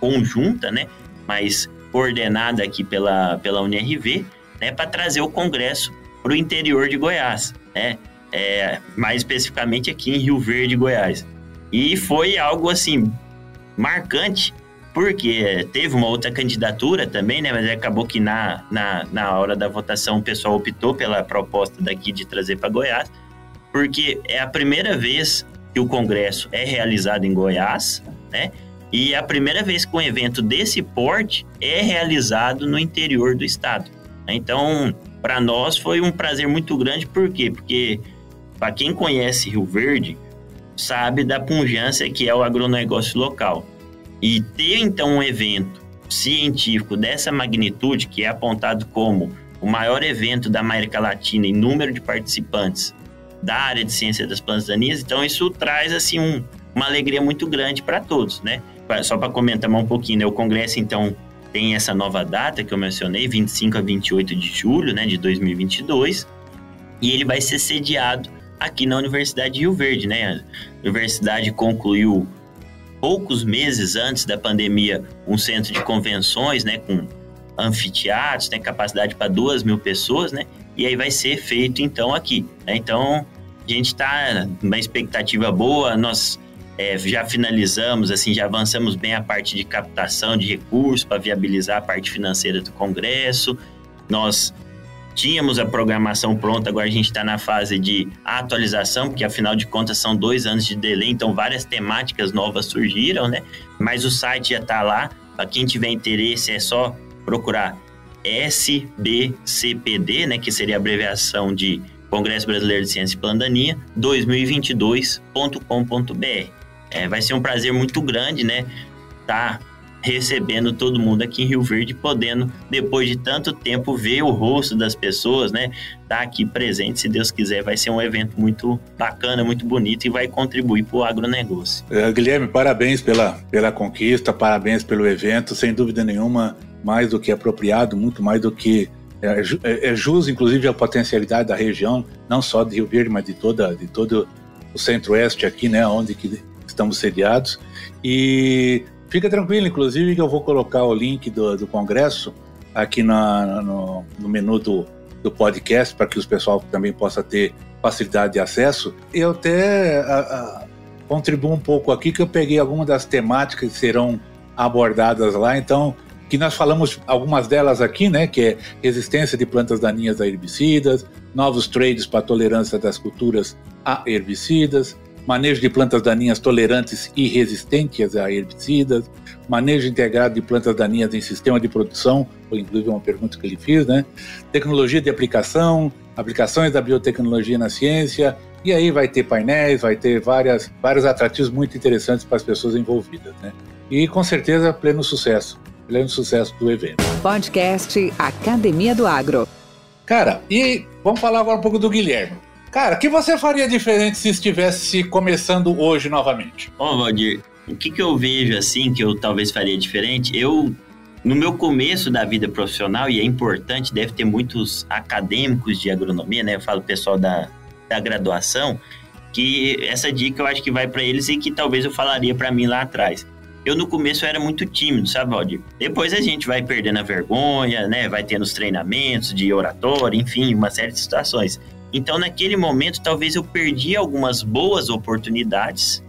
conjunta, né, mas coordenada aqui pela, pela UNRV, né, para trazer o congresso para o interior de Goiás, né, é, mais especificamente aqui em Rio Verde, Goiás. E foi algo assim marcante porque teve uma outra candidatura também, né? Mas acabou que na, na, na hora da votação o pessoal optou pela proposta daqui de trazer para Goiás, porque é a primeira vez que o Congresso é realizado em Goiás, né? E é a primeira vez que um evento desse porte é realizado no interior do estado. Então, para nós foi um prazer muito grande, por quê? Porque, para quem conhece Rio Verde, sabe da pujança que é o agronegócio local. E ter então um evento científico dessa magnitude, que é apontado como o maior evento da América Latina em número de participantes da área de ciência das plantas daninhas, então isso traz assim um, uma alegria muito grande para todos, né? Só para comentar um pouquinho, né? o congresso então tem essa nova data que eu mencionei, 25 a 28 de julho, né, de 2022, e ele vai ser sediado aqui na Universidade de Rio Verde, né? A universidade concluiu poucos meses antes da pandemia, um centro de convenções, né, com anfiteatros, tem né, capacidade para duas mil pessoas, né? E aí vai ser feito então aqui. Né? Então a gente está numa expectativa boa, nós é, já finalizamos, assim, já avançamos bem a parte de captação de recursos para viabilizar a parte financeira do Congresso. Nós tínhamos a programação pronta, agora a gente está na fase de atualização, porque afinal de contas são dois anos de delay, então várias temáticas novas surgiram, né? Mas o site já está lá, para quem tiver interesse é só procurar SBCPD, né, que seria a abreviação de Congresso Brasileiro de Ciência e Plandaninha, 2022.com.br. É, vai ser um prazer muito grande, né, tá recebendo todo mundo aqui em Rio Verde, podendo, depois de tanto tempo, ver o rosto das pessoas, né? Tá aqui presente, se Deus quiser, vai ser um evento muito bacana, muito bonito e vai contribuir para o agronegócio. É, Guilherme, parabéns pela, pela conquista, parabéns pelo evento, sem dúvida nenhuma, mais do que apropriado, muito mais do que é, é, é jus, inclusive, a potencialidade da região, não só de Rio Verde, mas de toda de todo o centro-oeste aqui, né, onde que estamos sediados. E Fica tranquilo, inclusive, que eu vou colocar o link do, do congresso aqui na, no, no menu do, do podcast para que os pessoal também possa ter facilidade de acesso. Eu até a, a, contribuo um pouco aqui que eu peguei algumas das temáticas que serão abordadas lá, então que nós falamos algumas delas aqui, né, que é resistência de plantas daninhas a herbicidas, novos trades para tolerância das culturas a herbicidas, manejo de plantas daninhas tolerantes e resistentes a herbicidas, manejo integrado de plantas daninhas em sistema de produção, foi inclusive uma pergunta que ele fez, né? Tecnologia de aplicação, aplicações da biotecnologia na ciência, e aí vai ter painéis, vai ter várias, vários atrativos muito interessantes para as pessoas envolvidas, né? E com certeza pleno sucesso, pleno sucesso do evento. Podcast Academia do Agro. Cara, e vamos falar agora um pouco do Guilherme. Cara, o que você faria diferente se estivesse começando hoje novamente? Oh, Valdir, o que, que eu vejo assim que eu talvez faria diferente? Eu, no meu começo da vida profissional, e é importante, deve ter muitos acadêmicos de agronomia, né? Eu falo pessoal da, da graduação, que essa dica eu acho que vai para eles e que talvez eu falaria para mim lá atrás. Eu no começo era muito tímido, sabe, Valdir? Depois a gente vai perdendo a vergonha, né? Vai tendo os treinamentos de oratória, enfim, uma série de situações. Então, naquele momento, talvez eu perdi algumas boas oportunidades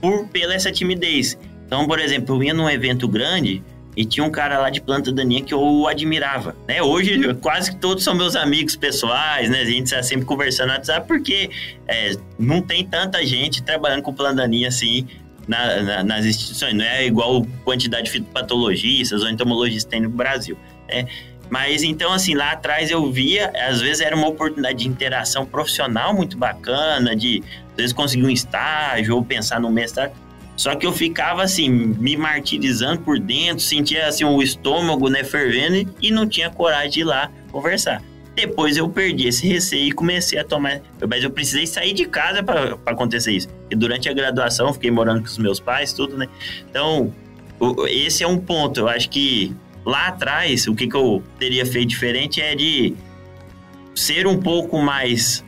por pela essa timidez. Então, por exemplo, eu ia num evento grande e tinha um cara lá de planta daninha que eu admirava, né? Hoje quase que todos são meus amigos pessoais, né? A gente está sempre conversando no WhatsApp porque é, não tem tanta gente trabalhando com planta daninha assim na, na, nas instituições. Não é igual quantidade de fitopatologistas ou entomologistas tem no Brasil. né? Mas então, assim, lá atrás eu via, às vezes era uma oportunidade de interação profissional muito bacana, de às vezes conseguir um estágio ou pensar no mestrado. Só que eu ficava assim, me martirizando por dentro, sentia assim o estômago, né, fervendo e não tinha coragem de ir lá conversar. Depois eu perdi esse receio e comecei a tomar. Mas eu precisei sair de casa para acontecer isso. E durante a graduação, fiquei morando com os meus pais, tudo, né? Então, esse é um ponto. Eu acho que lá atrás, o que, que eu teria feito diferente é de ser um pouco mais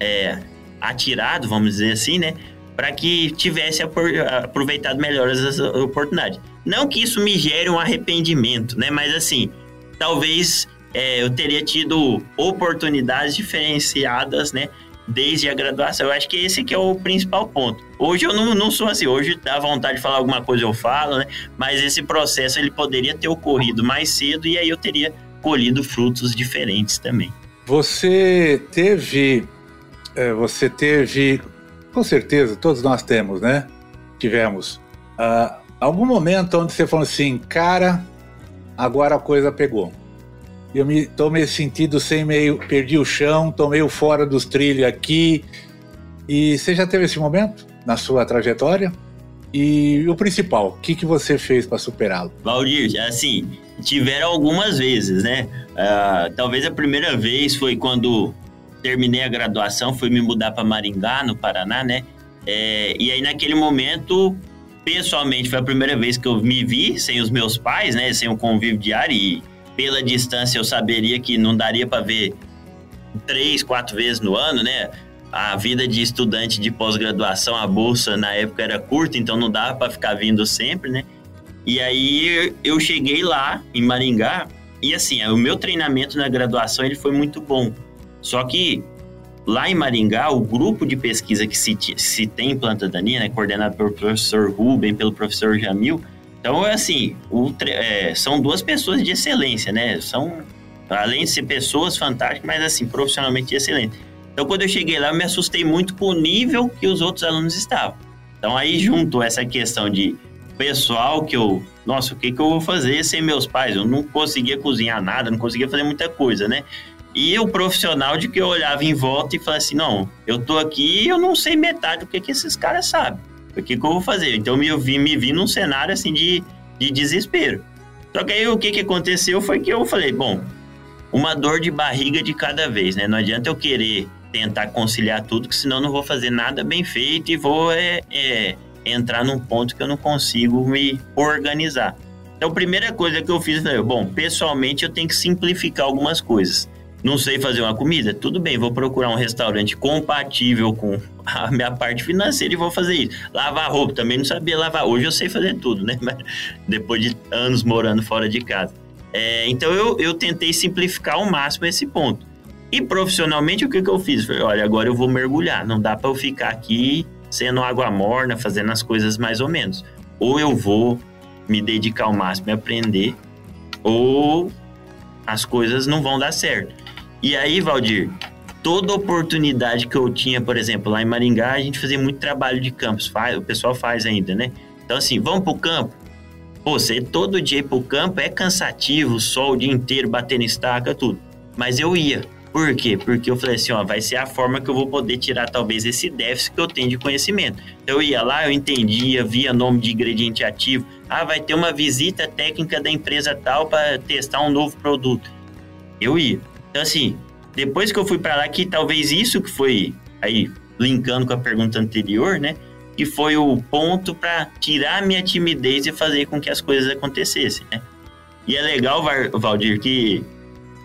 é, atirado, vamos dizer assim, né? Para que tivesse aproveitado melhor as oportunidades. Não que isso me gere um arrependimento, né? Mas assim, talvez é, eu teria tido oportunidades diferenciadas, né? Desde a graduação. Eu acho que esse que é o principal ponto. Hoje eu não, não sou assim. Hoje dá vontade de falar alguma coisa, eu falo, né? Mas esse processo ele poderia ter ocorrido mais cedo e aí eu teria colhido frutos diferentes também. Você teve, é, você teve, com certeza, todos nós temos, né? Tivemos uh, algum momento onde você falou assim, cara, agora a coisa pegou eu me tô meio sentido sem meio, perdi o chão, tô meio fora dos trilhos aqui. E você já teve esse momento na sua trajetória? E o principal, o que, que você fez para superá-lo? Valdir, assim, tiveram algumas vezes, né? Uh, talvez a primeira vez foi quando terminei a graduação, fui me mudar para Maringá, no Paraná, né? É, e aí naquele momento, pessoalmente, foi a primeira vez que eu me vi sem os meus pais, né? Sem o convívio diário e pela distância eu saberia que não daria para ver três, quatro vezes no ano, né? A vida de estudante de pós-graduação, a bolsa na época era curta, então não dava para ficar vindo sempre, né? E aí eu cheguei lá em Maringá e assim, o meu treinamento na graduação ele foi muito bom. Só que lá em Maringá, o grupo de pesquisa que se, se tem em planta daninha, né, coordenado pelo professor Ruben, pelo professor Jamil, então, é assim, o, é, são duas pessoas de excelência, né? São, além de ser pessoas fantásticas, mas assim, profissionalmente excelentes. Então, quando eu cheguei lá, eu me assustei muito com o nível que os outros alunos estavam. Então, aí junto essa questão de pessoal que eu, nossa, o que, que eu vou fazer sem meus pais? Eu não conseguia cozinhar nada, não conseguia fazer muita coisa, né? E o profissional de que eu olhava em volta e falava assim, não, eu tô aqui e eu não sei metade do que, que esses caras sabem. O que, que eu vou fazer? Então eu vi, me vi num cenário assim de, de desespero. Só que aí o que, que aconteceu foi que eu falei, bom, uma dor de barriga de cada vez, né? Não adianta eu querer tentar conciliar tudo, que senão não vou fazer nada bem feito e vou é, é, entrar num ponto que eu não consigo me organizar. Então, a primeira coisa que eu fiz foi, bom, pessoalmente eu tenho que simplificar algumas coisas. Não sei fazer uma comida? Tudo bem, vou procurar um restaurante compatível com a minha parte financeira e vou fazer isso. Lavar roupa, também não sabia lavar. Hoje eu sei fazer tudo, né? Mas depois de anos morando fora de casa. É, então eu, eu tentei simplificar ao máximo esse ponto. E profissionalmente, o que, que eu fiz? Falei, olha, agora eu vou mergulhar. Não dá para eu ficar aqui sendo água morna, fazendo as coisas mais ou menos. Ou eu vou me dedicar ao máximo e aprender, ou as coisas não vão dar certo. E aí, Valdir, toda oportunidade que eu tinha, por exemplo, lá em Maringá, a gente fazia muito trabalho de campos, faz, o pessoal faz ainda, né? Então, assim, vamos pro campo. Pô, você todo dia ir pro campo é cansativo, sol o dia inteiro, batendo estaca, tudo. Mas eu ia. Por quê? Porque eu falei assim, ó, vai ser a forma que eu vou poder tirar talvez esse déficit que eu tenho de conhecimento. Então eu ia lá, eu entendia, via nome de ingrediente ativo. Ah, vai ter uma visita técnica da empresa tal para testar um novo produto. Eu ia. Então, assim, depois que eu fui para lá, que talvez isso que foi, aí, linkando com a pergunta anterior, né? Que foi o ponto para tirar a minha timidez e fazer com que as coisas acontecessem, né? E é legal, Valdir, que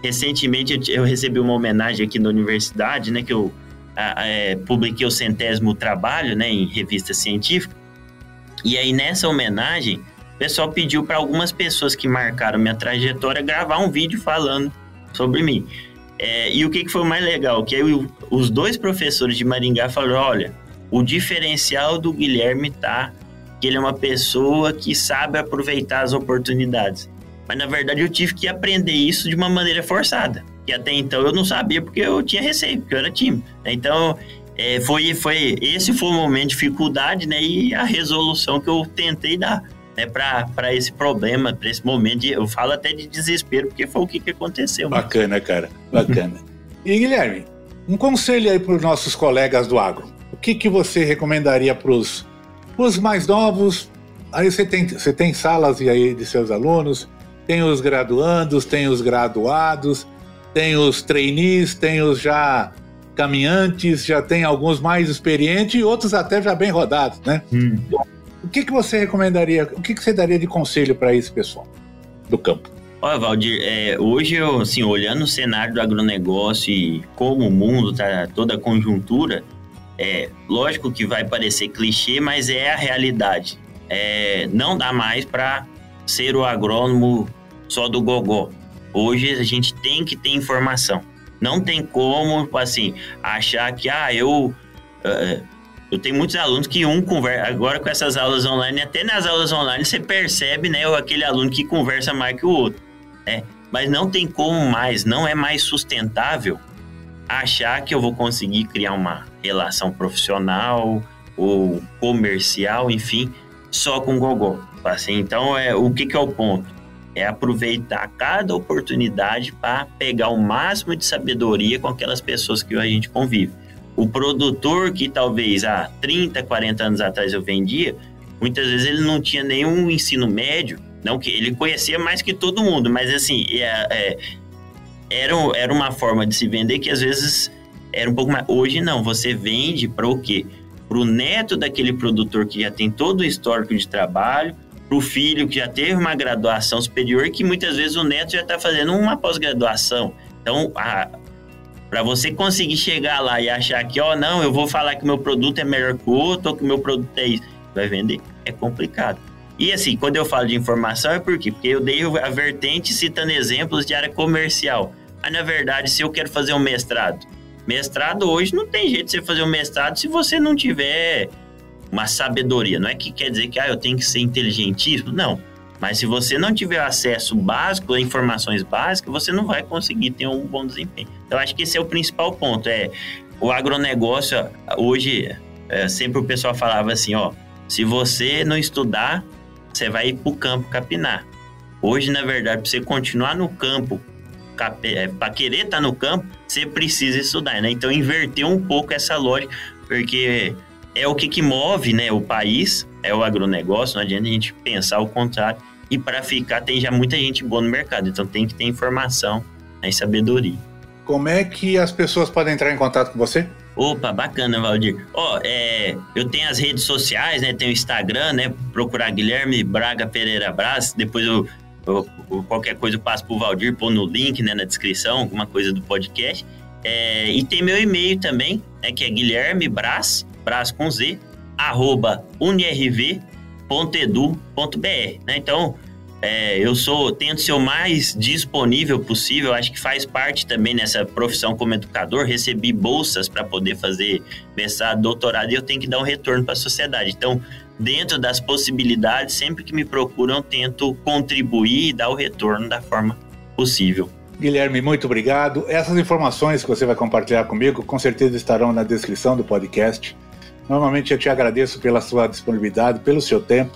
recentemente eu recebi uma homenagem aqui na universidade, né? Que eu é, publiquei o centésimo trabalho, né? Em revista científica. E aí, nessa homenagem, o pessoal pediu para algumas pessoas que marcaram minha trajetória gravar um vídeo falando sobre mim. É, e o que, que foi mais legal? Que aí os dois professores de Maringá falaram: olha, o diferencial do Guilherme tá que ele é uma pessoa que sabe aproveitar as oportunidades. Mas na verdade eu tive que aprender isso de uma maneira forçada, que até então eu não sabia porque eu tinha receio, porque eu era tímido. Então é, foi, foi esse foi o momento de dificuldade, né? E a resolução que eu tentei dar. Né, para esse problema, para esse momento. De, eu falo até de desespero, porque foi o que, que aconteceu. Bacana, cara, bacana. e Guilherme, um conselho aí para os nossos colegas do agro. O que, que você recomendaria para os mais novos? Aí você tem, você tem salas aí de seus alunos, tem os graduandos, tem os graduados, tem os trainees, tem os já caminhantes, já tem alguns mais experientes e outros até já bem rodados, né? Hum. O que, que você recomendaria, o que, que você daria de conselho para esse pessoal do campo? Olha, Valdir, é, hoje eu, assim, olhando o cenário do agronegócio e como o mundo tá, toda a conjuntura, é lógico que vai parecer clichê, mas é a realidade. É, não dá mais para ser o agrônomo só do gogó. Hoje a gente tem que ter informação. Não tem como, assim, achar que, ah, eu. Uh, eu tenho muitos alunos que um conversa. Agora com essas aulas online, até nas aulas online você percebe, né, aquele aluno que conversa mais que o outro. Né? Mas não tem como mais, não é mais sustentável achar que eu vou conseguir criar uma relação profissional ou comercial, enfim, só com Gogó. Assim, então, é, o que, que é o ponto? é aproveitar cada oportunidade para pegar o máximo de sabedoria com aquelas pessoas que a gente convive. O produtor que talvez há 30, 40 anos atrás eu vendia, muitas vezes ele não tinha nenhum ensino médio, não que ele conhecia mais que todo mundo, mas assim, é, é, era, era uma forma de se vender que às vezes era um pouco mais. Hoje não, você vende para o quê? Para o neto daquele produtor que já tem todo o histórico de trabalho, para o filho que já teve uma graduação superior, que muitas vezes o neto já está fazendo uma pós-graduação. Então, para você conseguir chegar lá e achar que, ó, oh, não, eu vou falar que meu produto é melhor que o outro, ou que meu produto é isso, vai vender, é complicado. E assim, quando eu falo de informação é por quê? Porque eu dei a vertente citando exemplos de área comercial. Mas na verdade, se eu quero fazer um mestrado, mestrado hoje não tem jeito de você fazer um mestrado se você não tiver uma sabedoria. Não é que quer dizer que ah, eu tenho que ser inteligentíssimo, não. Mas se você não tiver acesso básico a informações básicas, você não vai conseguir ter um bom desempenho. Então, acho que esse é o principal ponto. É o agronegócio hoje é, sempre o pessoal falava assim, ó, se você não estudar, você vai ir para o campo capinar. Hoje, na verdade, para você continuar no campo, é, para querer estar tá no campo, você precisa estudar, né? Então, inverter um pouco essa lógica, porque é o que, que move né, o país, é o agronegócio, não adianta a gente pensar o contrário. E para ficar, tem já muita gente boa no mercado, então tem que ter informação né, e sabedoria. Como é que as pessoas podem entrar em contato com você? Opa, bacana, Valdir. Ó, oh, é, eu tenho as redes sociais, né? Tenho o Instagram, né? Procurar Guilherme Braga Pereira Brás. Depois eu, eu, eu, qualquer coisa eu passo pro Valdir, pôr no link, né? Na descrição, alguma coisa do podcast. É, e tem meu e-mail também, né? Que é Guilherme Brás Brás com Z, arroba unirv.edu.br. Né? Então, é, eu sou tento ser o mais disponível possível. Acho que faz parte também nessa profissão como educador. Recebi bolsas para poder fazer mestrado, doutorado e eu tenho que dar um retorno para a sociedade. Então, dentro das possibilidades, sempre que me procuram, tento contribuir e dar o retorno da forma possível. Guilherme, muito obrigado. Essas informações que você vai compartilhar comigo, com certeza estarão na descrição do podcast. Normalmente eu te agradeço pela sua disponibilidade, pelo seu tempo.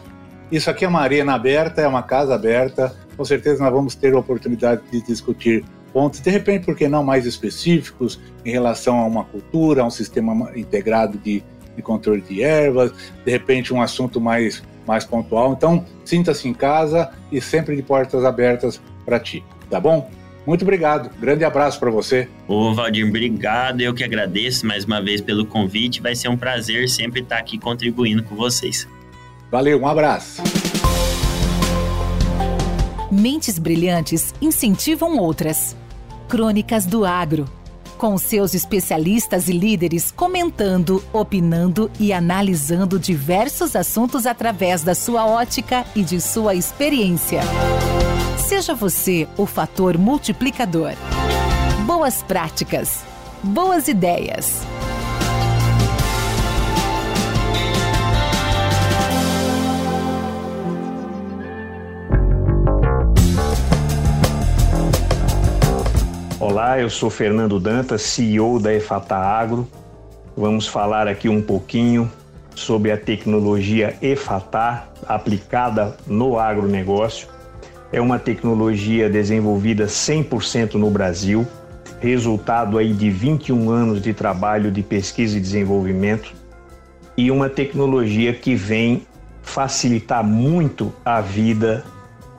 Isso aqui é uma arena aberta, é uma casa aberta. Com certeza nós vamos ter a oportunidade de discutir pontos, de repente, por que não mais específicos em relação a uma cultura, a um sistema integrado de, de controle de ervas, de repente um assunto mais, mais pontual. Então, sinta-se em casa e sempre de portas abertas para ti, tá bom? Muito obrigado. Grande abraço para você. Ô, Valdir, obrigado. Eu que agradeço mais uma vez pelo convite. Vai ser um prazer sempre estar aqui contribuindo com vocês. Valeu, um abraço. Mentes brilhantes incentivam outras. Crônicas do Agro. Com seus especialistas e líderes comentando, opinando e analisando diversos assuntos através da sua ótica e de sua experiência. Seja você o fator multiplicador. Boas práticas. Boas ideias. Olá, eu sou Fernando Dantas, CEO da EFATA Agro. Vamos falar aqui um pouquinho sobre a tecnologia EFATAR aplicada no agronegócio. É uma tecnologia desenvolvida 100% no Brasil, resultado aí de 21 anos de trabalho de pesquisa e desenvolvimento e uma tecnologia que vem facilitar muito a vida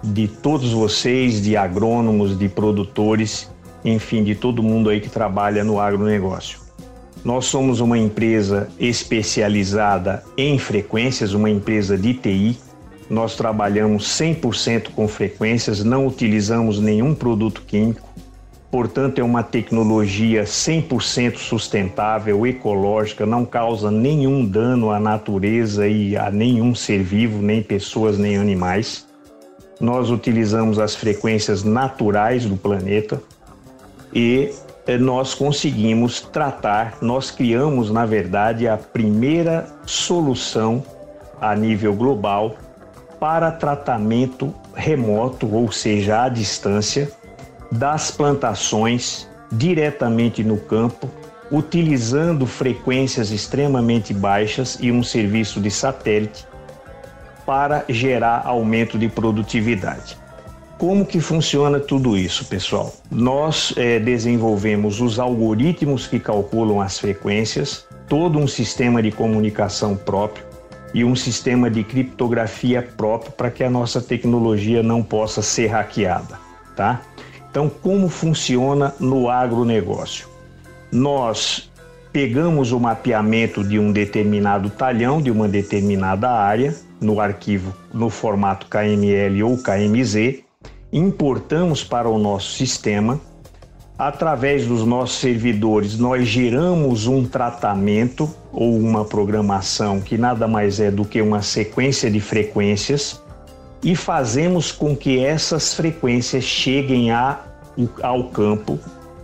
de todos vocês, de agrônomos, de produtores, enfim, de todo mundo aí que trabalha no agronegócio. Nós somos uma empresa especializada em frequências, uma empresa de TI. Nós trabalhamos 100% com frequências, não utilizamos nenhum produto químico. Portanto, é uma tecnologia 100% sustentável, ecológica, não causa nenhum dano à natureza e a nenhum ser vivo, nem pessoas, nem animais. Nós utilizamos as frequências naturais do planeta e eh, nós conseguimos tratar, nós criamos, na verdade, a primeira solução a nível global para tratamento remoto, ou seja, à distância, das plantações diretamente no campo, utilizando frequências extremamente baixas e um serviço de satélite para gerar aumento de produtividade. Como que funciona tudo isso, pessoal? Nós é, desenvolvemos os algoritmos que calculam as frequências, todo um sistema de comunicação próprio e um sistema de criptografia próprio para que a nossa tecnologia não possa ser hackeada, tá? Então, como funciona no agronegócio? Nós pegamos o mapeamento de um determinado talhão, de uma determinada área, no arquivo no formato KML ou KMZ, importamos para o nosso sistema. Através dos nossos servidores, nós geramos um tratamento ou uma programação que nada mais é do que uma sequência de frequências e fazemos com que essas frequências cheguem a, ao campo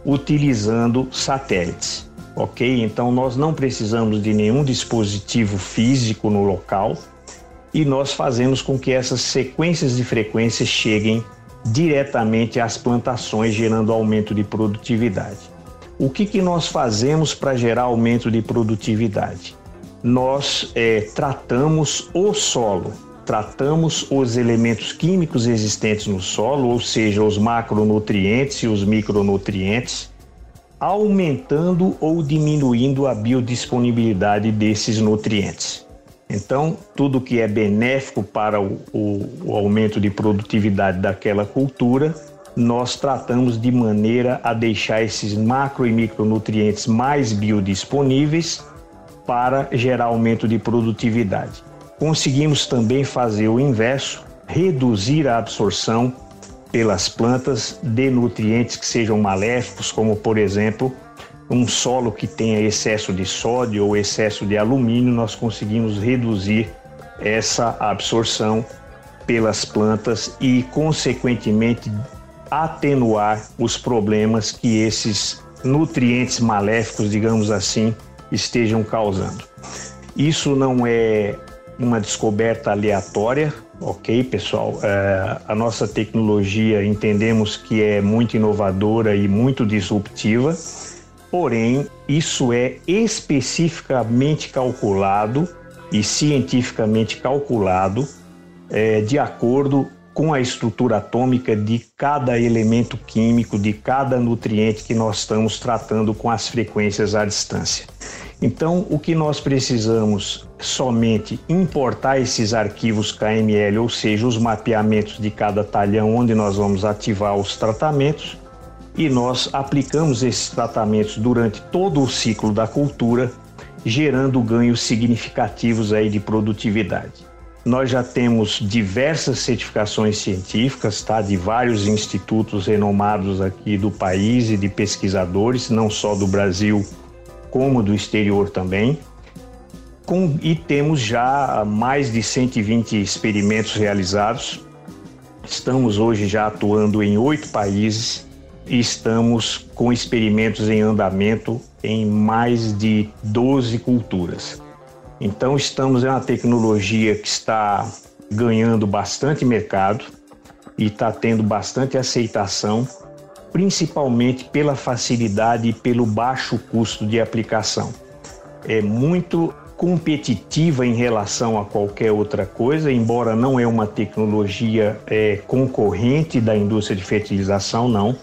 utilizando satélites. Ok? Então nós não precisamos de nenhum dispositivo físico no local, e nós fazemos com que essas sequências de frequências cheguem diretamente às plantações, gerando aumento de produtividade. O que, que nós fazemos para gerar aumento de produtividade? Nós é, tratamos o solo, tratamos os elementos químicos existentes no solo, ou seja, os macronutrientes e os micronutrientes, aumentando ou diminuindo a biodisponibilidade desses nutrientes. Então, tudo que é benéfico para o, o, aumento de produtividade daquela cultura, nós tratamos de maneira a deixar esses macro e micronutrientes mais biodisponíveis para gerar aumento de produtividade. Conseguimos também fazer o inverso, reduzir a absorção pelas plantas de nutrientes que sejam maléficos, como por exemplo um solo que tenha excesso de sódio ou excesso de alumínio, nós conseguimos reduzir essa absorção pelas plantas e, consequentemente, atenuar os problemas que esses nutrientes maléficos, digamos assim, estejam causando. Isso não é uma descoberta aleatória, ok, pessoal? É, a nossa tecnologia entendemos que é muito inovadora e muito disruptiva Porém, isso é especificamente calculado e cientificamente calculado é, de acordo com a estrutura atômica de cada elemento químico, de cada nutriente que nós estamos tratando com as frequências à distância. Então, o que nós precisamos somente importar esses arquivos KML, ou seja, os mapeamentos de cada talhão onde nós vamos ativar os tratamentos, e nós aplicamos esses tratamentos durante todo o ciclo da cultura, gerando ganhos significativos aí de produtividade. Nós já temos diversas certificações científicas, tá, de vários institutos renomados aqui do país e de pesquisadores, não só do Brasil, como do exterior também. Com, e temos já mais de 120 experimentos realizados. Estamos hoje já atuando em oito países estamos com experimentos em andamento em mais de 12 culturas. Então, estamos em uma tecnologia que está ganhando bastante mercado e está tendo bastante aceitação, principalmente pela facilidade e pelo baixo custo de aplicação. É muito competitiva em relação a qualquer outra coisa, embora não é uma tecnologia é, concorrente da indústria de fertilização, não.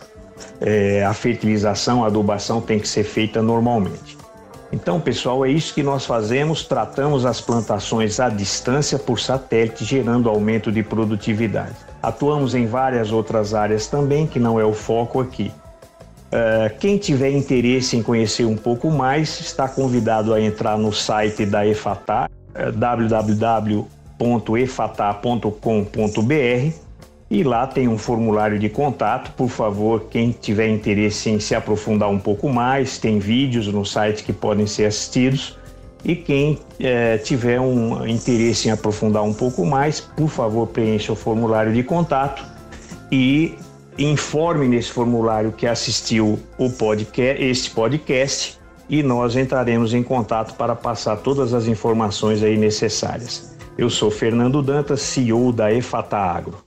É, a fertilização, a adubação tem que ser feita normalmente. Então, pessoal, é isso que nós fazemos, tratamos as plantações à distância por satélite, gerando aumento de produtividade. Atuamos em várias outras áreas também, que não é o foco aqui. Uh, quem tiver interesse em conhecer um pouco mais, está convidado a entrar no site da EFATA, uh, www.efata.com.br e lá tem um formulário de contato. Por favor, quem tiver interesse em se aprofundar um pouco mais, tem vídeos no site que podem ser assistidos. E quem uh, tiver um interesse em aprofundar um pouco mais, por favor, preencha o formulário de contato e informe nesse formulário que assistiu o podcast, este podcast e nós entraremos em contato para passar todas as informações aí necessárias. Eu sou Fernando Dantas, CEO da EFATA Agro.